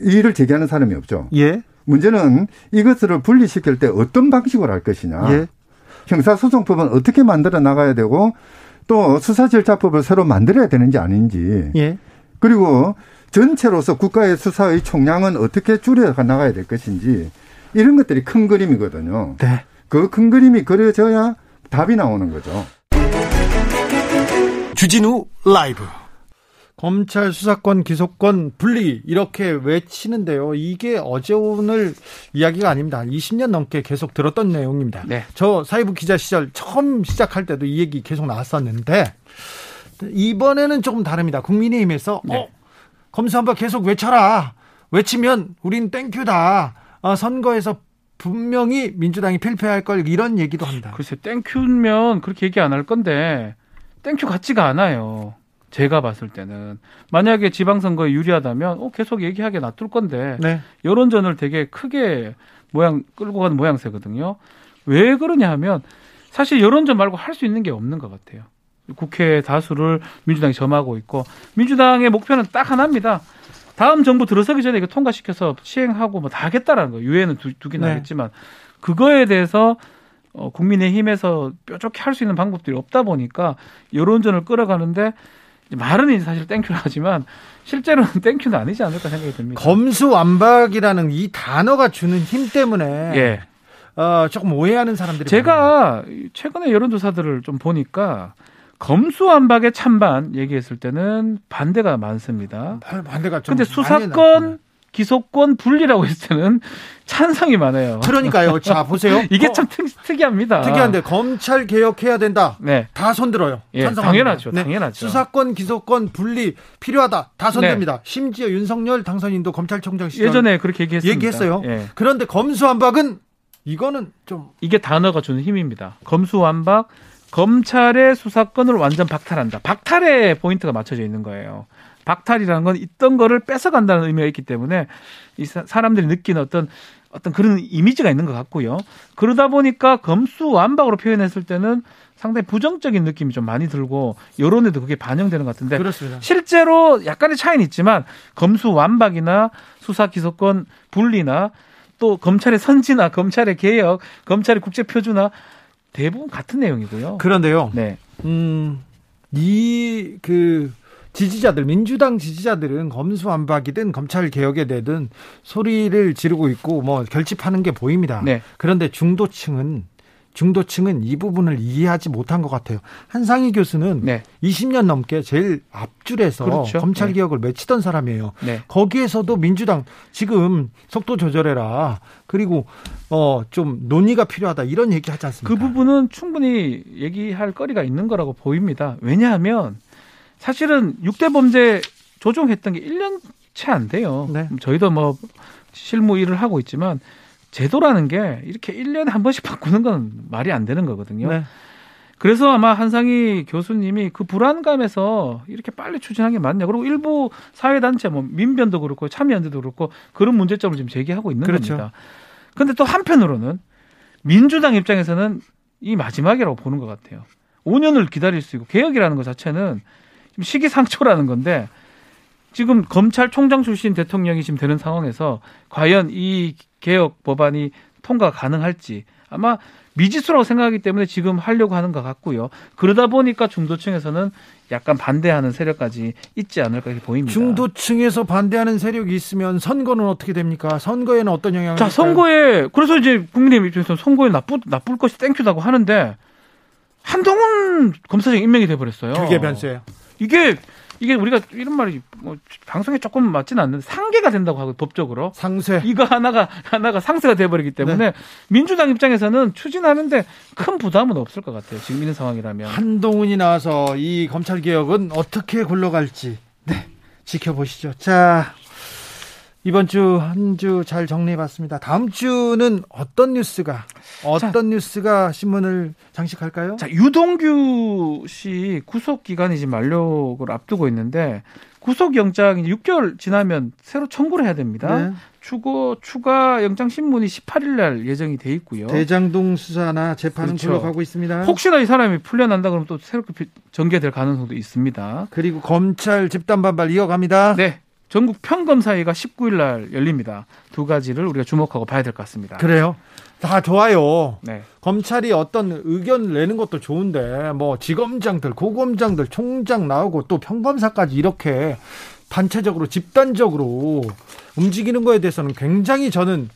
이의를 제기하는 사람이 없죠. 예. 문제는 이것을 분리시킬 때 어떤 방식으로 할 것이냐. 예. 형사소송법은 어떻게 만들어 나가야 되고 또 수사절차법을 새로 만들어야 되는지 아닌지. 예. 그리고 전체로서 국가의 수사의 총량은 어떻게 줄여 나가야 될 것인지 이런 것들이 큰 그림이거든요. 네. 그 큰 그림이 그려져야 답이 나오는 거죠. 주진우 라이브. 검찰 수사권 기소권 분리 이렇게 외치는데요. 이게 어제 오늘 이야기가 아닙니다. 20년 넘게 계속 들었던 내용입니다. 네. 저 사회부 기자 시절 처음 시작할 때도 이 얘기 계속 나왔었는데 이번에는 조금 다릅니다. 국민의힘에서 네. 어, 검수한바 계속 외쳐라. 외치면 우린 땡큐다. 어, 선거에서 분명히 민주당이 필패할 걸 이런 얘기도 합니다. 글쎄 땡큐면 그렇게 얘기 안 할 건데 thank you 같지가 않아요. 제가 봤을 때는 만약에 지방선거에 유리하다면 어, 계속 얘기하게 놔둘 건데 네. 여론전을 되게 크게 모양 끌고 가는 모양새거든요. 왜 그러냐 하면 사실 여론전 말고 할 수 있는 게 없는 것 같아요. 국회 다수를 민주당이 점하고 있고 민주당의 목표는 딱 하나입니다. 다음 정부 들어서기 전에 이거 통과시켜서 시행하고 뭐 다 하겠다라는 거예요. 유예는 두, 두긴 네. 하겠지만 그거에 대해서 어, 국민의힘에서 뾰족히 할 수 있는 방법들이 없다 보니까 여론전을 끌어가는데 말은 사실 thank you를 하지만 실제로는 *laughs* thank you는 아니지 않을까 생각이 듭니다. 검수완박이라는 이 단어가 주는 힘 때문에 예. 어, 조금 오해하는 사람들이 제가 많아요. 최근에 여론조사들을 좀 보니까 검수완박의 찬반 얘기했을 때는 반대가 많습니다. 반대가 좀 근데 수사권 기소권 분리라고 했을 때는 찬성이 많아요. 그러니까요. 자, *laughs* 보세요. 이게 어, 참 특, 이합니다 특이한데 검찰 개혁해야 된다. 네. 다 손들어요. 예, 당연하죠. 네. 당연하죠. 수사권 기소권 분리 필요하다. 다 손듭니다. 네. 심지어 윤석열 당선인도 검찰총장 시절 예전에 그렇게 얘기했습니다. 얘기했어요. 예. 그런데 검수완박은 이거는 좀 이게 단어가 주는 힘입니다. 검수완박 검찰의 수사권을 완전 박탈한다. 박탈의 포인트가 맞춰져 있는 거예요. 박탈이라는 건 있던 거를 뺏어간다는 의미가 있기 때문에 이 사람들이 느끼는 어떤 어떤 그런 이미지가 있는 것 같고요. 그러다 보니까 검수완박으로 표현했을 때는 상당히 부정적인 느낌이 좀 많이 들고 여론에도 그게 반영되는 것 같은데 그렇습니다. 실제로 약간의 차이는 있지만 검수완박이나 수사기소권 분리나 또 검찰의 선진화, 검찰의 개혁, 검찰의 국제 표준화 대부분 같은 내용이고요. 그런데요. 네. 음, 이, 그, 지지자들, 민주당 지지자들은 검수완박이든 검찰 개혁에 대든 소리를 지르고 있고 뭐 결집하는 게 보입니다. 네. 그런데 중도층은 중도층은 이 부분을 이해하지 못한 것 같아요. 한상희 교수는 네. 20년 넘게 제일 앞줄에서 그렇죠. 검찰 네. 개혁을 네. 외치던 사람이에요. 네. 거기에서도 민주당 지금 속도 조절해라. 그리고 어 좀 논의가 필요하다 이런 얘기 하지 않습니까? 그 부분은 충분히 얘기할 거리가 있는 거라고 보입니다. 왜냐하면 사실은 6대 범죄 조정했던 게 1년 채 안 돼요. 네. 저희도 뭐 실무 일을 하고 있지만 제도라는 게 이렇게 1년에 한 번씩 바꾸는 건 말이 안 되는 거거든요. 네. 그래서 아마 한상희 교수님이 그 불안감에서 이렇게 빨리 추진한 게 맞냐. 그리고 일부 사회단체, 뭐 민변도 그렇고 참여연대도 그렇고 그런 문제점을 지금 제기하고 있는 그렇죠. 겁니다. 그런데 또 한편으로는 민주당 입장에서는 이 마지막이라고 보는 것 같아요. 5년을 기다릴 수 있고 개혁이라는 것 자체는 시기상초라는 건데 지금 검찰총장 출신 대통령이 지금 되는 상황에서 과연 이 개혁 법안이 통과 가능할지 아마 미지수라고 생각하기 때문에 지금 하려고 하는 것 같고요. 그러다 보니까 중도층에서는 약간 반대하는 세력까지 있지 않을까 이렇게 보입니다. 중도층에서 반대하는 세력이 있으면 선거는 어떻게 됩니까? 선거에는 어떤 영향을? 자, 선거에 그래서 이제 국민의 입장에서 선거에 나쁠 나쁠 것이 땡큐다고 하는데 한동훈 검사장 임명이 돼 버렸어요. 그게 변수예요. 이게 이게 우리가 이런 말이 뭐 방송에 조금 맞지는 않는데 상계가 된다고 하고 법적으로 상쇄 이거 하나가 하나가 상쇄가 돼버리기 때문에 네. 민주당 입장에서는 추진하는데 큰 부담은 없을 것 같아요. 지금 있는 상황이라면 한동훈이 나와서 이 검찰 개혁은 어떻게 굴러갈지 네 지켜보시죠. 자 이번 주 한 주 잘 정리해봤습니다. 다음 주는 어떤 뉴스가 어떤 자, 뉴스가 신문을 장식할까요? 자 유동규 씨 구속 기간이 지금 만료를 앞두고 있는데 구속 영장이 6개월 지나면 새로 청구를 해야 됩니다. 네. 추가 추가 영장 신문이 18일 날 예정이 돼 있고요. 대장동 수사나 재판은 그렇죠. 굴러가고 있습니다. 혹시나 이 사람이 풀려난다 그러면 또 새롭게 전개될 가능성도 있습니다. 그리고 검찰 집단 반발 이어갑니다. 네. 전국 평검사회가 19일 날 열립니다. 두 가지를 우리가 주목하고 봐야 될 것 같습니다. 그래요? 다 좋아요. 네. 검찰이 어떤 의견 내는 것도 좋은데 뭐 지검장들, 고검장들, 총장 나오고 또 평검사까지 이렇게 단체적으로 집단적으로 움직이는 거에 대해서는 굉장히 저는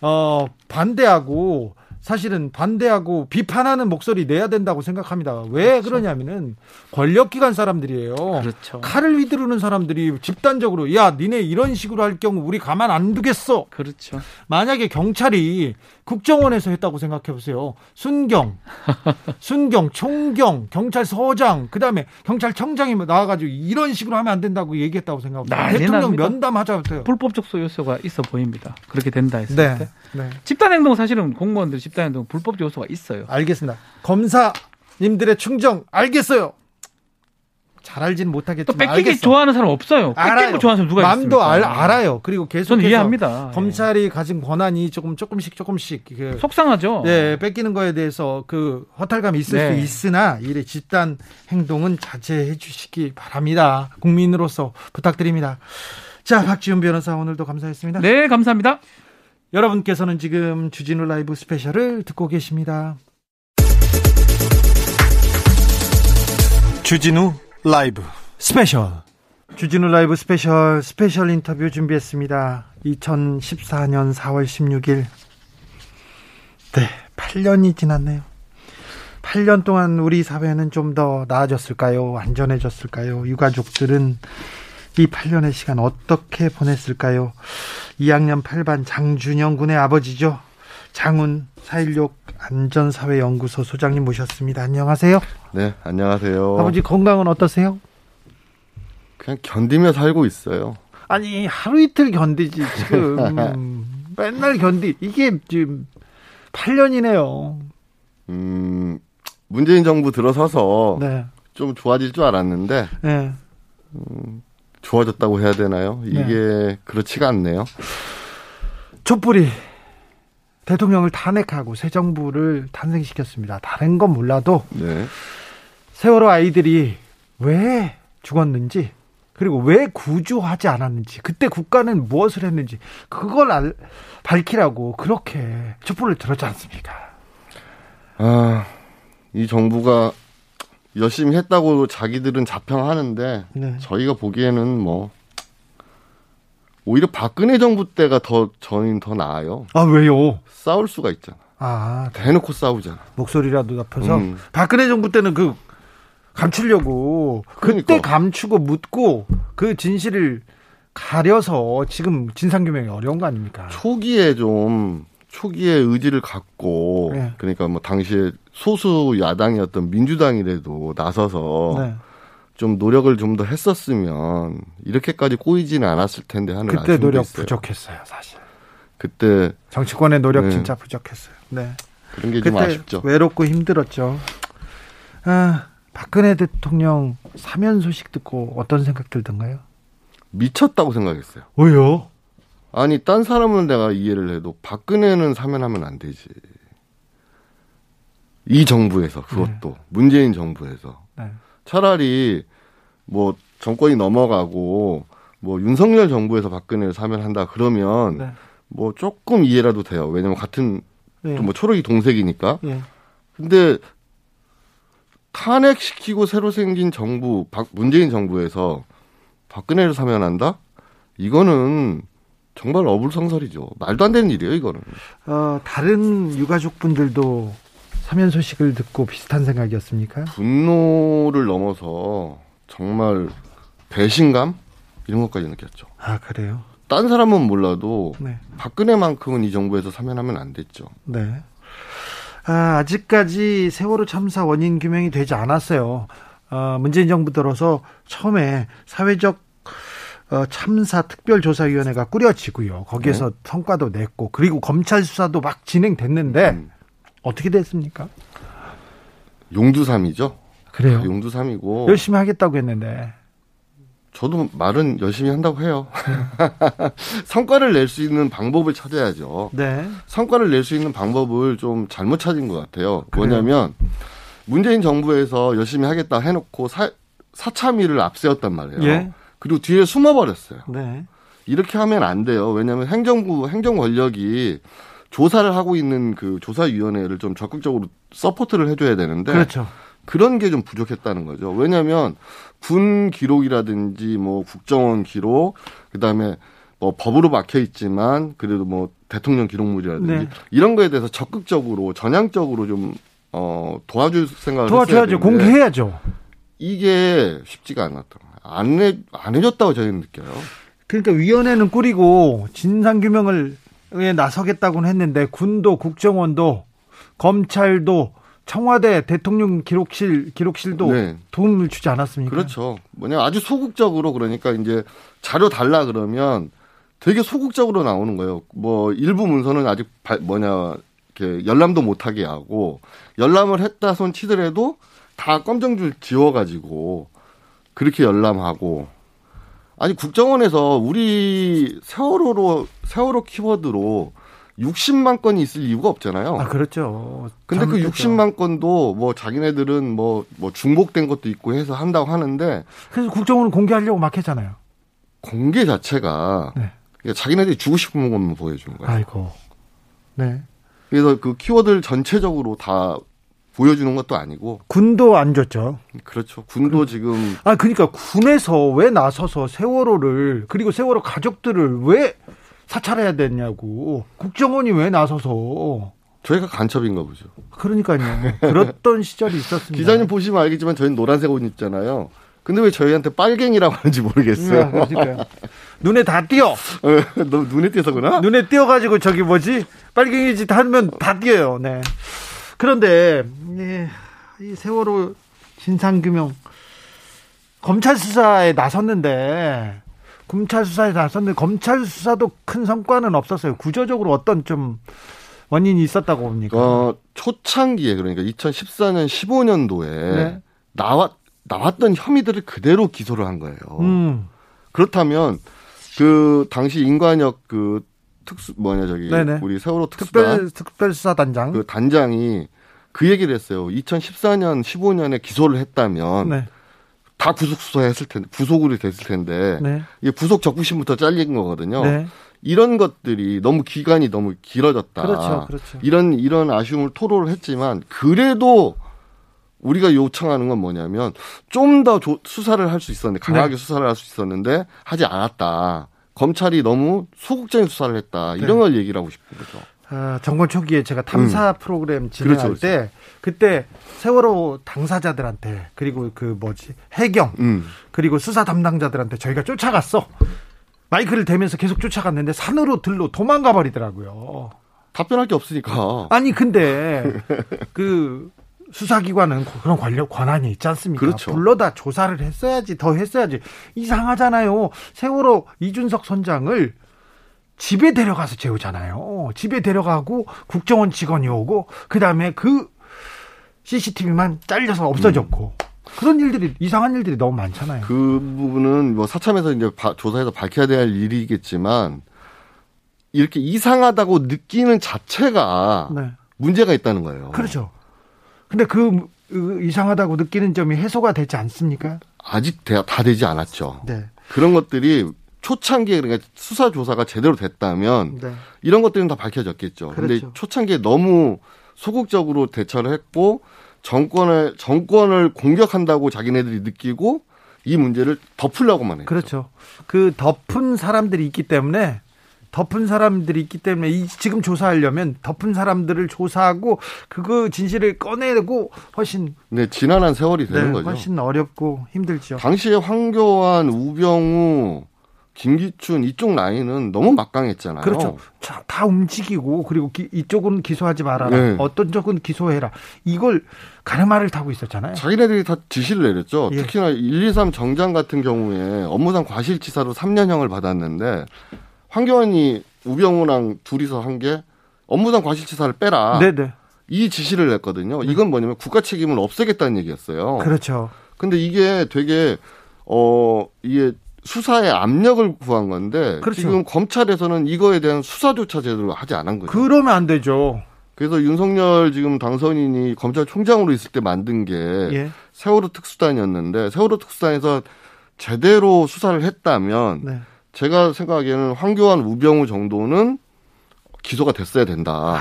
어 반대하고 사실은 반대하고 비판하는 목소리 내야 된다고 생각합니다. 왜 그렇죠. 그러냐면은 권력기관 사람들이에요. 그렇죠. 칼을 휘두르는 사람들이 집단적으로 야 니네 이런 식으로 할 경우 우리 가만 안 두겠어. 그렇죠. 만약에 경찰이 국정원에서 했다고 생각해 보세요. 순경, *laughs* 순경, 총경, 경찰서장, 그 다음에 경찰청장이 나와가지고 이런 식으로 하면 안 된다고 얘기했다고 생각합니다. 대통령 면담하자부터요. 불법적 소요소가 있어 보입니다. 그렇게 된다 했을 네. 때. 네. 집단 행동 사실은 공무원들 집단 행동 불법 요소가 있어요. 알겠습니다. 검사님들의 충정 알겠어요. 잘 알지는 못하겠지만 또 뺏기기 알겠어. 좋아하는 사람 없어요. 뺏기는 거 좋아하는 사람 누가 마음도 있습니까? 알, 알아요. 그리고 계속 이해합니다. 검찰이 예. 가진 권한이 조금 조금씩 조금씩 그, 속상하죠. 네, 뺏기는 거에 대해서 그 허탈감이 있을 네. 수 있으나 이래 집단 행동은 자제해 주시기 바랍니다. 국민으로서 부탁드립니다. 자, 박지훈 변호사 오늘도 감사했습니다. 네, 감사합니다. 여러분께서는 지금 주진우 라이브 스페셜을 듣고 계십니다. 주진우 라이브 스페셜 주진우 라이브 스페셜 special 인터뷰 준비했습니다. 2014년 4월 16일 네 8년이 지났네요. 8년 동안 우리 사회는 좀 더 나아졌을까요? 안전해졌을까요? 유가족들은 이 8년의 시간 어떻게 보냈을까요? 2학년 8반 장준영 군의 아버지죠. 장훈 416 안전사회연구소 소장님 모셨습니다. 안녕하세요. 네, 안녕하세요. 아버지 건강은 어떠세요? 그냥 견디며 살고 있어요. 아니, 하루 이틀 견디지, 지금. *laughs* 맨날 견디. 이게 지금 8년이네요. 음, 문재인 정부 들어서서 네. 좀 좋아질 줄 알았는데, 네. 음, 좋아졌다고 해야 되나요? 이게 네. 그렇지가 않네요. 촛불이 대통령을 탄핵하고 새 정부를 탄생시켰습니다. 다른 건 몰라도 네. 세월호 아이들이 왜 죽었는지 그리고 왜 구조하지 않았는지 그때 국가는 무엇을 했는지 그걸 알, 밝히라고 그렇게 촛불을 들었지 않습니까? 아, 이 정부가 열심히 했다고 자기들은 자평하는데 네. 저희가 보기에는 뭐 오히려 박근혜 정부 때가 더 저는 더 나아요. 아 왜요? 싸울 수가 있잖아. 아 대놓고 싸우잖아. 목소리라도 높여서 음. 박근혜 정부 때는 그 감추려고 그러니까. 그때 감추고 묻고 그 진실을 가려서 지금 진상규명이 어려운 거 아닙니까? 초기에 좀 초기에 의지를 갖고 네. 그러니까 뭐 당시에 소수 야당이었던 민주당이라도 나서서 네. 좀 노력을 좀 더 했었으면 이렇게까지 꼬이지는 않았을 텐데 하는 그때 노력 있어요. 부족했어요 사실. 그때 정치권의 노력 네. 진짜 부족했어요. 네. 그런 게 좀 아쉽죠. 외롭고 힘들었죠. 아, 박근혜 대통령 사면 소식 듣고 어떤 생각 들던가요? 미쳤다고 생각했어요. 왜요? 아니 딴 사람은 내가 이해를 해도 박근혜는 사면하면 안 되지. 이 정부에서 그것도 네. 문재인 정부에서 네. 차라리 뭐 정권이 넘어가고 뭐 윤석열 정부에서 박근혜를 사면한다 그러면 네. 뭐 조금 이해라도 돼요. 왜냐면 같은 예. 뭐 초록이 동색이니까. 예. 근데 탄핵시키고 새로 생긴 정부, 박, 문재인 정부에서 박근혜를 사면한다? 이거는 정말 어불성설이죠. 말도 안 되는 일이에요, 이거는. 어, 다른 유가족 분들도 사면 소식을 듣고 비슷한 생각이었습니까? 분노를 넘어서 정말 배신감 이런 것까지 느꼈죠. 아 그래요? 딴 사람은 몰라도 네. 박근혜만큼은 이 정부에서 사면하면 안 됐죠. 네. 아, 아직까지 세월호 참사 원인 규명이 되지 않았어요. 어, 문재인 정부 들어서 처음에 사회적 어, 참사 특별조사위원회가 꾸려지고요. 거기에서 네. 성과도 냈고 그리고 검찰 수사도 막 진행됐는데 음. 어떻게 됐습니까? 용두삼이죠. 그래요. 용두삼이고 열심히 하겠다고 했는데 저도 말은 열심히 한다고 해요. *laughs* 성과를 낼 수 있는 방법을 찾아야죠. 네. 성과를 낼 수 있는 방법을 좀 잘못 찾은 것 같아요. 그래요? 뭐냐면 문재인 정부에서 열심히 하겠다 해놓고 사, 사참위를 앞세웠단 말이에요. 예. 그리고 뒤에 숨어버렸어요. 네. 이렇게 하면 안 돼요. 왜냐하면 행정부 행정 권력이 조사를 하고 있는 그 조사위원회를 좀 적극적으로 support를 해줘야 되는데 그렇죠. 그런 게 좀 부족했다는 거죠. 왜냐하면 군 기록이라든지 뭐 국정원 기록, 그 다음에 뭐 법으로 막혀 있지만 그래도 뭐 대통령 기록물이라든지 네. 이런 거에 대해서 적극적으로 전향적으로 좀 어, 도와줄 생각을 도와줘야죠. 공개해야죠. 이게 쉽지가 않았던 거예요. 안, 해, 안 해줬다고 저희는 느껴요. 그러니까 위원회는 꾸리고 진상 규명을 에 나서겠다고는 했는데 군도 국정원도 검찰도 청와대 대통령 기록실 기록실도 네. 도움을 주지 않았습니까? 그렇죠. 뭐냐 아주 소극적으로 그러니까 이제 자료 달라 그러면 되게 소극적으로 나오는 거예요. 뭐 일부 문서는 아직 뭐냐 이렇게 열람도 못하게 하고 열람을 했다 손 치더라도 다 검정줄 지워가지고 그렇게 열람하고 아니 국정원에서 우리 세월호로 세월호 키워드로 60만 건이 있을 이유가 없잖아요. 아, 그렇죠. 근데 그 60만 건도 뭐 자기네들은 뭐, 뭐 중복된 것도 있고 해서 한다고 하는데. 그래서 국정원은 공개하려고 막 했잖아요. 공개 자체가. 네. 그러니까 자기네들이 주고 싶은 것만 보여주는 거예요. 아이고. 네. 그래서 그 키워드를 전체적으로 다 보여주는 것도 아니고 군도 안 줬죠. 그렇죠. 군도 그, 지금 아 그러니까 군에서 왜 나서서 세월호를 그리고 세월호 가족들을 왜 사찰해야 되냐고 국정원이 왜 나서서 저희가 간첩인가 보죠. 그러니까요. 그랬던 *laughs* 시절이 있었습니다. 기자님 보시면 알겠지만 저희는 노란색 옷 입잖아요. 근데 왜 저희한테 빨갱이라고 하는지 모르겠어요. 네, 눈에 다 띄어. *laughs* 너 눈에 띄어서구나? 눈에 띄어가지고 저기 뭐지? 빨갱이 짓 하면 다 띄어요. 네. 그런데, 예, 이 세월호 진상규명, 검찰 수사에 나섰는데, 검찰 수사에 나섰는데 검찰 수사도 큰 성과는 없었어요. 구조적으로 어떤 좀 원인이 있었다고 봅니까? 어, 초창기에 그러니까 2014년 15년도에 네. 나왔 나왔던 혐의들을 그대로 기소를 한 거예요. 음. 그렇다면 그 당시 인관혁 그 특수 뭐냐 저기 네네. 우리 세월호 특별 특별수사단장 그 단장이 그 얘기를 했어요. 2014년 15년에 기소를 했다면 네. 다 구속 수사했을 텐데 구속으로 됐을 텐데 네. 이게 구속 적부심부터 잘린 거거든요. 네. 이런 것들이 너무 기간이 너무 길어졌다. 그렇죠, 그렇죠. 이런 이런 아쉬움을 토로를 했지만 그래도 우리가 요청하는 건 뭐냐면 좀 더 수사를 할 수 있었는데 강하게 네. 수사를 할 수 있었는데 하지 않았다. 검찰이 너무 소극적인 수사를 했다. 이런 네. 걸 얘기를 하고 싶은 거죠. 아, 정권 초기에 제가 탐사 음. 프로그램 진행할 그렇죠, 그렇죠. 때 그때 세월호 당사자들한테 그리고 그 뭐지 해경 음. 그리고 수사 담당자들한테 저희가 쫓아갔어 마이크를 대면서 계속 쫓아갔는데 산으로 들로 도망가 버리더라고요. 답변할 게 없으니까. 아니 근데 *laughs* 그 수사기관은 그런 관련 권한이 있지 않습니까? 그렇죠. 불러다 조사를 했어야지 더 했어야지 이상하잖아요. 세월호 이준석 선장을 집에 데려가서 재우잖아요. 집에 데려가고 국정원 직원이 오고 그다음에 그 CCTV만 잘려서 없어졌고 음. 그런 일들이 이상한 일들이 너무 많잖아요. 그 부분은 뭐 사참에서 이제 바, 조사해서 밝혀야 될 일이겠지만 이렇게 이상하다고 느끼는 자체가 네. 문제가 있다는 거예요. 그렇죠. 근데 그, 그 이상하다고 느끼는 점이 해소가 되지 않습니까? 아직 다 되지 않았죠. 네. 그런 것들이 초창기에 그러니까 수사 조사가 제대로 됐다면 네. 이런 것들은 다 밝혀졌겠죠. 그런데 그렇죠. 초창기에 너무 소극적으로 대처를 했고 정권을 정권을 공격한다고 자기네들이 느끼고 이 문제를 덮으려고만 해요. 그렇죠. 그 덮은 사람들이 있기 때문에 덮은 사람들이 있기 때문에 이 지금 조사하려면 덮은 사람들을 조사하고 그거 진실을 꺼내고 훨씬 네 지난한 세월이 되는 네, 거죠. 훨씬 어렵고 힘들죠. 당시에 황교안, 우병우 김기춘 이쪽 라인은 너무 막강했잖아요. 그렇죠. 자, 다 움직이고 그리고 기, 이쪽은 기소하지 말아라. 네. 어떤 쪽은 기소해라. 이걸 가르마를 타고 있었잖아요. 자기네들이 다 지시를 내렸죠. 예. 특히나 1, 2, 3 정장 같은 경우에 업무상 과실치사로 3년형을 받았는데 황교안이 우병우랑 둘이서 한 게 업무상 과실치사를 빼라. 네네. 이 지시를 냈거든요. 네. 이건 뭐냐면 국가 책임을 없애겠다는 얘기였어요. 그렇죠. 근데 이게 되게 어 이게 수사에 압력을 구한 건데 그렇죠. 지금 검찰에서는 이거에 대한 수사조차 제대로 하지 않은 거죠. 그러면 안 되죠. 그래서 윤석열 지금 당선인이 검찰총장으로 있을 때 만든 게 예. 세월호 특수단이었는데 세월호 특수단에서 제대로 수사를 했다면 네. 제가 생각하기에는 황교안, 우병우 정도는 기소가 됐어야 된다. 아,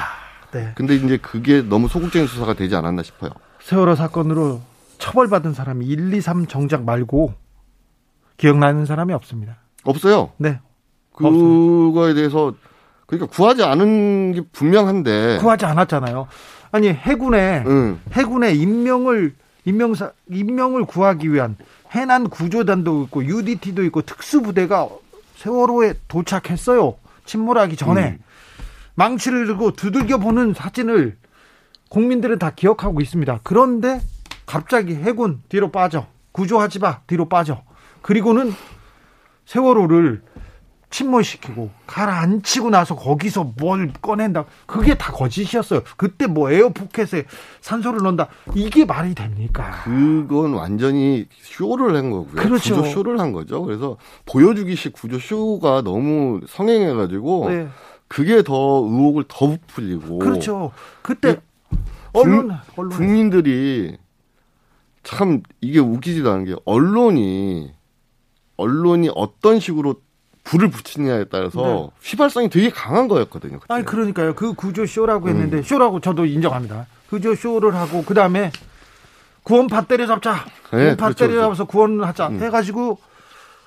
네. 근데 이제 그게 너무 소극적인 수사가 되지 않았나 싶어요. 세월호 사건으로 처벌받은 사람이 1, 2, 3 정작 말고 기억나는 사람이 없습니다. 없어요. 네. 그거에. 대해서 그러니까 구하지 않은 게 분명한데 구하지 않았잖아요. 아니 해군에 응. 해군에 임명을 임명사 임명을 구하기 위한 해난 구조단도 있고 UDT도 있고 특수부대가 세월호에 도착했어요. 침몰하기 전에 음. 망치를 들고 두들겨 보는 사진을 국민들은 다 기억하고 있습니다. 그런데 갑자기 해군 뒤로 빠져 구조하지 마 뒤로 빠져 그리고는 세월호를 침몰시키고 가라앉히고 나서 거기서 뭘 꺼낸다. 그게 다 거짓이었어요. 그때 뭐 에어포켓에 산소를 넣는다. 이게 말이 됩니까? 그건 완전히 쇼를 한 거고요. 그렇죠. 구조 쇼를 한 거죠. 그래서 보여주기식 구조 쇼가 너무 성행해가지고 네. 그게 더 의혹을 더 부풀리고. 그렇죠. 그때 언론, 언론 국민들이 참 이게 웃기지도 않은 게 언론이 언론이 어떤 식으로 불을 붙이느냐에 따라서 네. 휘발성이 되게 강한 거였거든요. 그때. 아니 그러니까요. 그 구조 쇼라고 했는데 음. 쇼라고 저도 인정합니다. 구조 쇼를 하고 그 다음에 구원파 때려잡자. 네, 구원파 그렇죠, 때려잡아서 그렇죠. 구원하자 음. 해가지고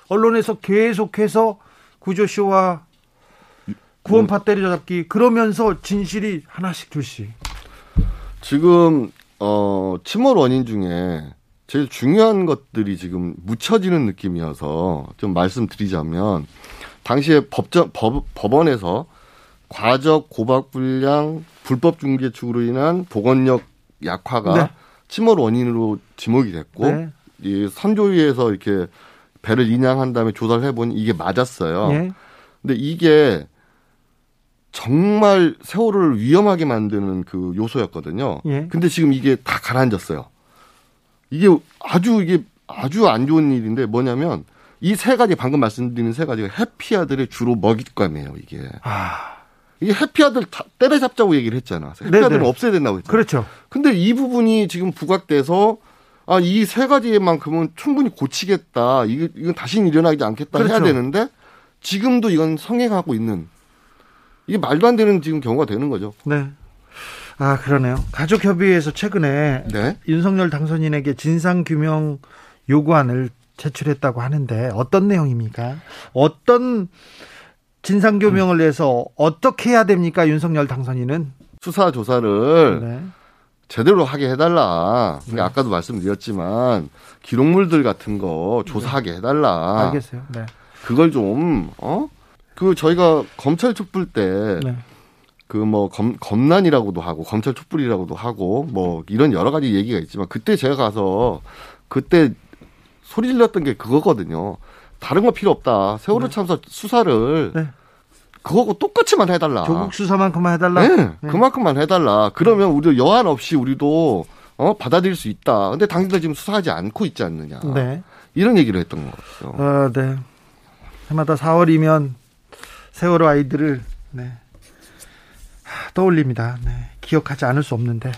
언론에서 계속해서 구조 쇼와 구원파 음. 때려잡기 그러면서 진실이 하나씩 둘씩. 지금 어 침몰 원인 중에 제일 중요한 것들이 지금 묻혀지는 느낌이어서 좀 말씀드리자면 당시에 법전 법, 법원에서 과적 고박 불량 불법 중개축으로 인한 보건력 약화가 네. 침몰 원인으로 지목이 됐고 네. 이 선조위에서 이렇게 배를 인양한 다음에 조사를 해보니 이게 맞았어요. 네. 근데 이게 정말 세월을 위험하게 만드는 그 요소였거든요. 예. 근데 지금 이게 다 가라앉았어요. 이게 아주 이게 아주 안 좋은 일인데 뭐냐면 이 세 가지 방금 말씀드린 세 가지가 해피아들의 주로 먹잇감이에요 이게. 아. 이게 해피아들 때려잡자고 얘기를 했잖아. 해피아들은 없애야 된다고 했잖아. 그렇죠. 근데 이 부분이 지금 부각돼서 아, 이 세 가지만큼은 충분히 고치겠다. 이게, 이건 다시는 일어나지 않겠다 그렇죠. 해야 되는데 지금도 이건 성행하고 있는 이게 말도 안 되는 지금 경우가 되는 거죠. 네. 아, 그러네요. 가족협의회에서 최근에 네? 윤석열 당선인에게 진상규명 요구안을 제출했다고 하는데 어떤 내용입니까? 어떤 진상규명을 위해서 어떻게 해야 됩니까? 윤석열 당선인은? 수사 조사를 네. 제대로 하게 해달라. 네. 아까도 말씀드렸지만 기록물들 같은 거 조사하게 해달라. 알겠어요. 네. 그걸 좀 어? 그 저희가 검찰 촛불 때 네. 그 뭐 검난이라고도 하고 검찰 촛불이라고도 하고 뭐 이런 여러 가지 얘기가 있지만 그때 제가 가서 그때 소리 질렀던 게 그거거든요. 다른 거 필요 없다. 세월호 네. 참사 수사를 네. 그거고 똑같이만 해달라. 조국 수사만큼만 해달라. 네, 네. 그만큼만 해달라. 그러면 우리 여한 없이 우리도 어 받아들일 수 있다. 근데 당신들 지금 수사하지 않고 있지 않느냐. 네. 이런 얘기를 했던 거죠. 어, 네. 해마다 4월이면 세월호 아이들을 네. 떠올립니다. 네. 기억하지 않을 수 없는데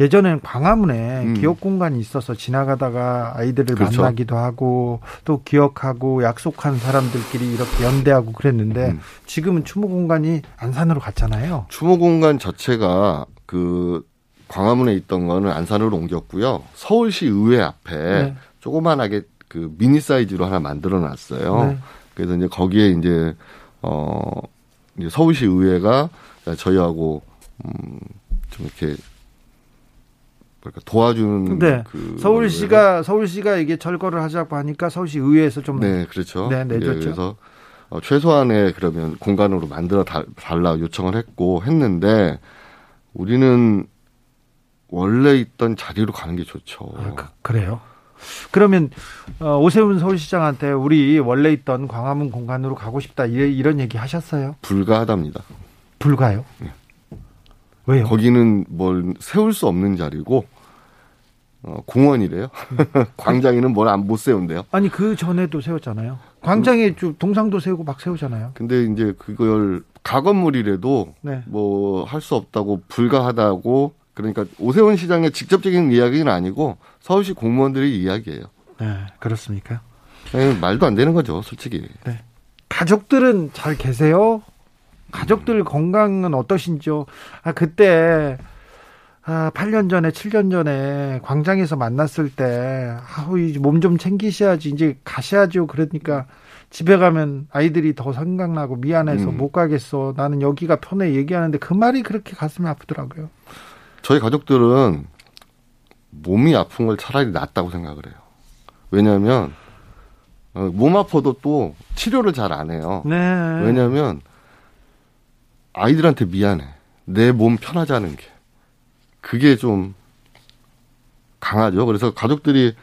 예전에는 광화문에 음. 기억 공간이 있어서 지나가다가 아이들을 그렇죠. 만나기도 하고 또 기억하고 약속한 사람들끼리 이렇게 연대하고 그랬는데 음. 지금은 추모 공간이 안산으로 갔잖아요. 추모 공간 자체가 그 광화문에 있던 거는 안산으로 옮겼고요. 서울시 의회 앞에 네. 조그만하게 그 미니 사이즈로 하나 만들어 놨어요. 네. 그래서 이제 거기에 이제 어 이제 서울시 의회가 저희하고 음좀 이렇게 뭐랄까 도와주는 네. 그 서울시가 서울시가 이게 철거를 하자고 하니까 서울시 의회에서 좀 네, 그렇죠. 네, 내줬죠. 네, 그래서 어, 최소한의 그러면 공간으로 만들어 달라 요청을 했고 했는데 우리는 원래 있던 자리로 가는 게 좋죠. 아, 그, 래요 그러면 어, 오세훈 서울시장한테 우리 원래 있던 광화문 공간으로 가고 싶다 이런 얘기 하셨어요? 불가하답니다. 불가요? 네. 왜요? 거기는 뭘 세울 수 없는 자리고 어, 공원이래요. *laughs* 광장에는 뭘 안 못 세운대요. 아니 그 전에도 세웠잖아요. 광장에 그, 동상도 세우고 막 세우잖아요. 근데 이제 그걸 가건물이라도 네. 뭐할 수 없다고 불가하다고 그러니까 오세훈 시장의 직접적인 이야기는 아니고 서울시 공무원들의 이야기예요. 네, 그렇습니까? 네, 말도 안 되는 거죠, 솔직히. 네. 가족들은 잘 계세요? 가족들 건강은 어떠신지요? 아, 그때, 아, 8년 전에, 7년 전에 광장에서 만났을 때, 아우, 몸좀 챙기셔야지, 이제 가셔야죠. 그러니까 집에 가면 아이들이 더 생각나고 미안해서 음. 못 가겠어. 나는 여기가 편해 얘기하는데 그 말이 그렇게 가슴이 아프더라고요. 저희 가족들은 몸이 아픈 걸 차라리 낫다고 생각을 해요. 왜냐하면, 어, 몸 아파도 또 치료를 잘 안 해요. 네. 왜냐하면 아이들한테 미안해. 내 몸 편하지 않은 게. 그게 좀 강하죠. 그래서 가족들이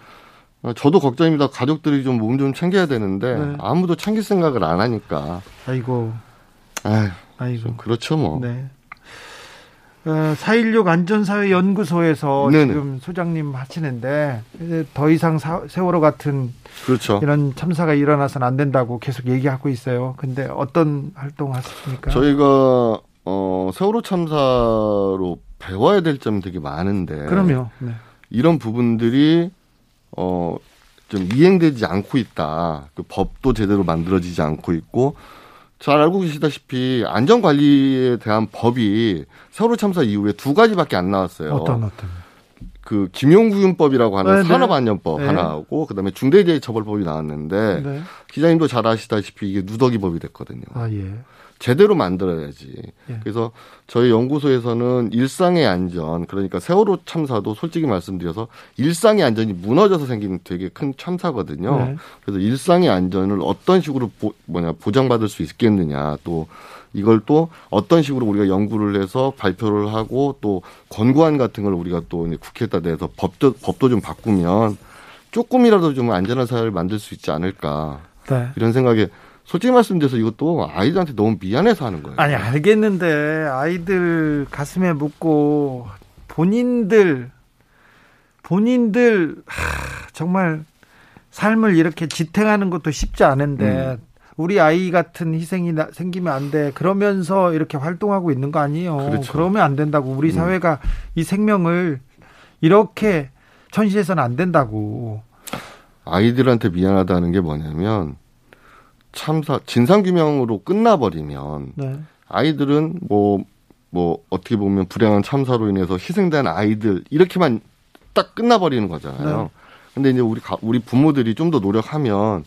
저도 걱정입니다. 가족들이 좀 몸 좀 챙겨야 되는데 네. 아무도 챙길 생각을 안 하니까. 아이고. 아유, 아이고. 그렇죠 뭐. 네. 4.16 어, 안전사회연구소에서 네네. 지금 소장님 하시는데 더 이상 사, 세월호 같은 그렇죠. 이런 참사가 일어나서는 안 된다고 계속 얘기하고 있어요. 근데 어떤 활동 하십니까? 저희가 어, 세월호 참사로 배워야 될 점이 되게 많은데 그럼요. 네. 이런 부분들이 어, 좀 이행되지 않고 있다. 그 법도 제대로 만들어지지 않고 있고 잘 알고 계시다시피 안전관리에 대한 법이 세월호 참사 이후에 두 가지밖에 안 나왔어요. 어떤 어떤? 그 김용구윤법이라고 하는 네, 네. 산업안전법 네. 하나하고 그다음에 중대재해처벌법이 나왔는데 네. 기자님도 잘 아시다시피 이게 누더기법이 됐거든요. 아 예. 제대로 만들어야지. 예. 그래서 저희 연구소에서는 일상의 안전, 그러니까 세월호 참사도 솔직히 말씀드려서 일상의 안전이 무너져서 생기는 되게 큰 참사거든요. 네. 그래서 일상의 안전을 어떤 식으로 보, 뭐냐 보장받을 수 있겠느냐, 또 이걸 또 어떤 식으로 우리가 연구를 해서 발표를 하고 또 권고안 같은 걸 우리가 또 국회에다 내서 법도 법도 좀 바꾸면 조금이라도 좀 안전한 사회를 만들 수 있지 않을까 네. 이런 생각에 솔직히 말씀드려서 이것도 아이들한테 너무 미안해서 하는 거예요. 아니 알겠는데 아이들 가슴에 묻고 본인들 본인들 하, 정말 삶을 이렇게 지탱하는 것도 쉽지 않은데 음. 우리 아이 같은 희생이 나, 생기면 안 돼. 그러면서 이렇게 활동하고 있는 거 아니에요. 그렇죠. 그러면 안 된다고. 우리 음. 사회가 음. 이 생명을 이렇게 천시해서는 안 된다고. 아이들한테 미안하다는 게 뭐냐면 참사 진상 규명으로 끝나버리면 네. 아이들은 뭐뭐 뭐 어떻게 보면 불행한 참사로 인해서 희생된 아이들 이렇게만 딱 끝나버리는 거잖아요. 네. 근데 이제 우리 우리 부모들이 좀 더 노력하면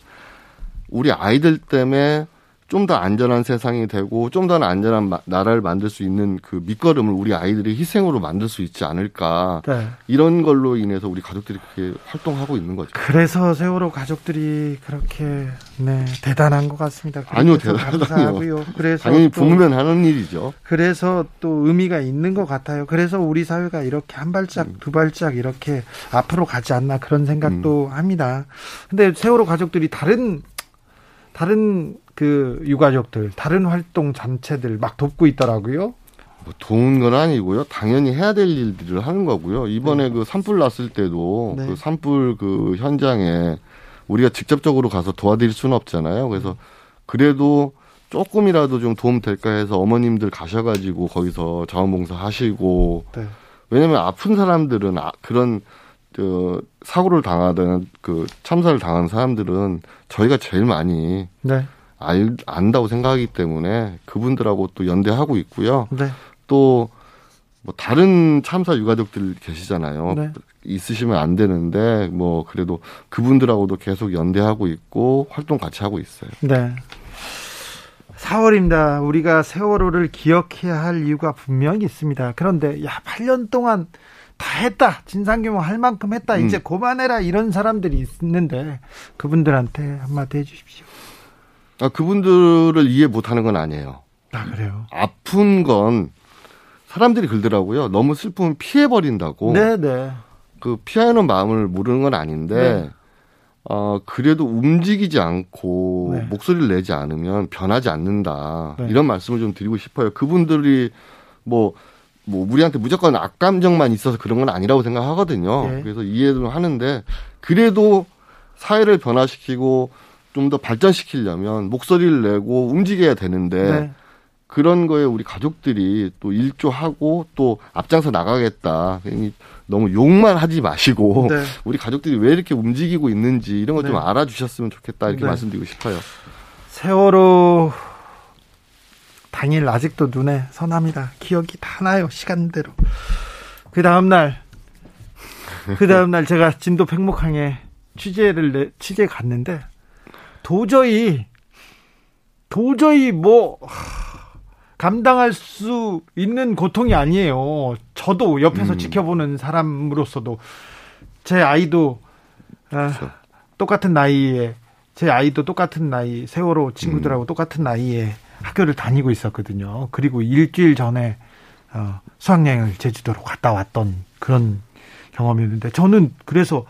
우리 아이들 때문에 좀 더 안전한 세상이 되고 좀 더 안전한 나라를 만들 수 있는 그 밑거름을 우리 아이들이 희생으로 만들 수 있지 않을까 네. 이런 걸로 인해서 우리 가족들이 그렇게 활동하고 있는 거죠. 그래서 세월호 가족들이 그렇게 네 대단한 것 같습니다. 아니요 대단하고요. 그래서 당연히 부모면 하는 일이죠. 그래서 또 의미가 있는 것 같아요. 그래서 우리 사회가 이렇게 한 발짝 음. 두 발짝 이렇게 앞으로 가지 않나 그런 생각도 음. 합니다. 근데 세월호 가족들이 다른 다른 그 유가족들 다른 활동 단체들 막 돕고 있더라고요. 뭐 도운 건 아니고요. 당연히 해야 될 일들을 하는 거고요. 이번에 네. 그 산불 났을 때도 네. 그 산불 그 현장에 우리가 직접적으로 가서 도와드릴 수는 없잖아요. 그래서 그래도 조금이라도 좀 도움 될까 해서 어머님들 가셔가지고 거기서 자원봉사 하시고 네. 왜냐하면 아픈 사람들은 아, 그런 그 사고를 당하든 그 참사를 당한 사람들은 저희가 제일 많이 네. 알, 안다고 생각하기 때문에 그분들하고 또 연대하고 있고요. 네. 또뭐 다른 참사 유가족들 계시잖아요. 네. 있으시면 안 되는데 뭐 그래도 그분들하고도 계속 연대하고 있고 활동 같이 하고 있어요. 네. 4월입니다. 우리가 세월호를 기억해야 할 이유가 분명히 있습니다. 그런데 야 8년 동안 다 했다. 진상규모 할 만큼 했다. 이제 음. 그만해라. 이런 사람들이 있는데 그분들한테 한마디 해 주십시오. 아, 그분들을 이해 못하는 건 아니에요. 아 그래요. 아픈 건 사람들이 그러더라고요. 너무 슬픔을 피해 버린다고. 네네. 그 피하는 마음을 모르는 건 아닌데 네. 어 그래도 움직이지 않고 네. 목소리를 내지 않으면 변하지 않는다. 네. 이런 말씀을 좀 드리고 싶어요. 그분들이 뭐 뭐 우리한테 무조건 악감정만 있어서 그런 건 아니라고 생각하거든요. 네. 그래서 이해도 하는데 그래도 사회를 변화시키고 좀 더 발전시키려면 목소리를 내고 움직여야 되는데 네. 그런 거에 우리 가족들이 또 일조하고 또 앞장서 나가겠다. 너무 욕만 하지 마시고 네. 우리 가족들이 왜 이렇게 움직이고 있는지 이런 것좀 네. 알아주셨으면 좋겠다 이렇게 네. 말씀드리고 싶어요. 세월호 당일 아직도 눈에 선합니다. 기억이 다 나요. 시간대로. 그 다음 날, 그 다음 날 제가 진도 팽목항에 취재를, 내, 취재 갔는데, 도저히, 도저히 뭐, 감당할 수 있는 고통이 아니에요. 저도 옆에서 음. 지켜보는 사람으로서도 제 아이도 아, 그렇죠. 똑같은 나이에 제 아이도 똑같은 나이 세월호 친구들하고 음. 똑같은 나이에 학교를 다니고 있었거든요. 그리고 일주일 전에 어, 수학여행을 제주도로 갔다 왔던 그런 경험이었는데 저는 그래서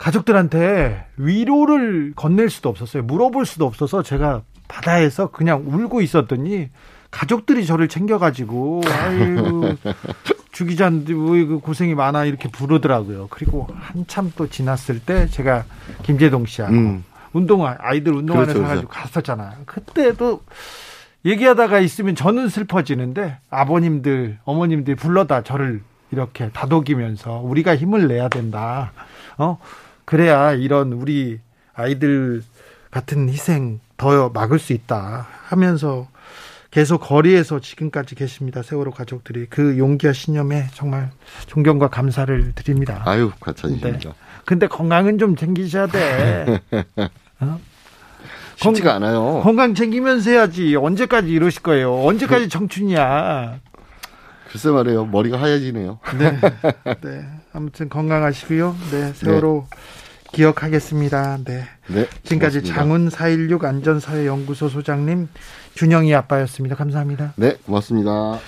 가족들한테 위로를 건넬 수도 없었어요. 물어볼 수도 없어서 제가 바다에서 그냥 울고 있었더니 가족들이 저를 챙겨가지고 아이고 *laughs* 주기자님 고생이 많아 이렇게 부르더라고요. 그리고 한참 또 지났을 때 제가 김재동 씨하고 음. 운동화 아이들 운동화를 그렇죠, 사가지고 그렇죠. 갔었잖아요. 그때도 얘기하다가 있으면 저는 슬퍼지는데 아버님들 어머님들 불러다 저를 이렇게 다독이면서 우리가 힘을 내야 된다. 어 그래야 이런 우리 아이들 같은 희생 더 막을 수 있다 하면서 계속 거리에서 지금까지 계십니다. 세월호 가족들이 그 용기와 신념에 정말 존경과 감사를 드립니다. 아유, 과찬이십니다. 네. 근데 건강은 좀 챙기셔야 돼. *laughs* 어? 쉽지가 않아요. 건강 챙기면서 해야지. 언제까지 이러실 거예요? 언제까지 그 청춘이야? 글쎄 말이에요. 머리가 하얘지네요. 네. *laughs* 네. 아무튼 건강하시고요. 네. 세월호 네. 기억하겠습니다. 네. 네 지금까지 고맙습니다. 장훈 416 안전사회연구소 소장님, 준영이 아빠였습니다. 감사합니다. 네. 고맙습니다.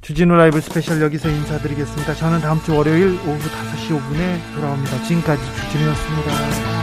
주진우 라이브 스페셜 여기서 인사드리겠습니다. 저는 다음 주 월요일 오후 5시 5분에 돌아옵니다. 지금까지 주진우였습니다.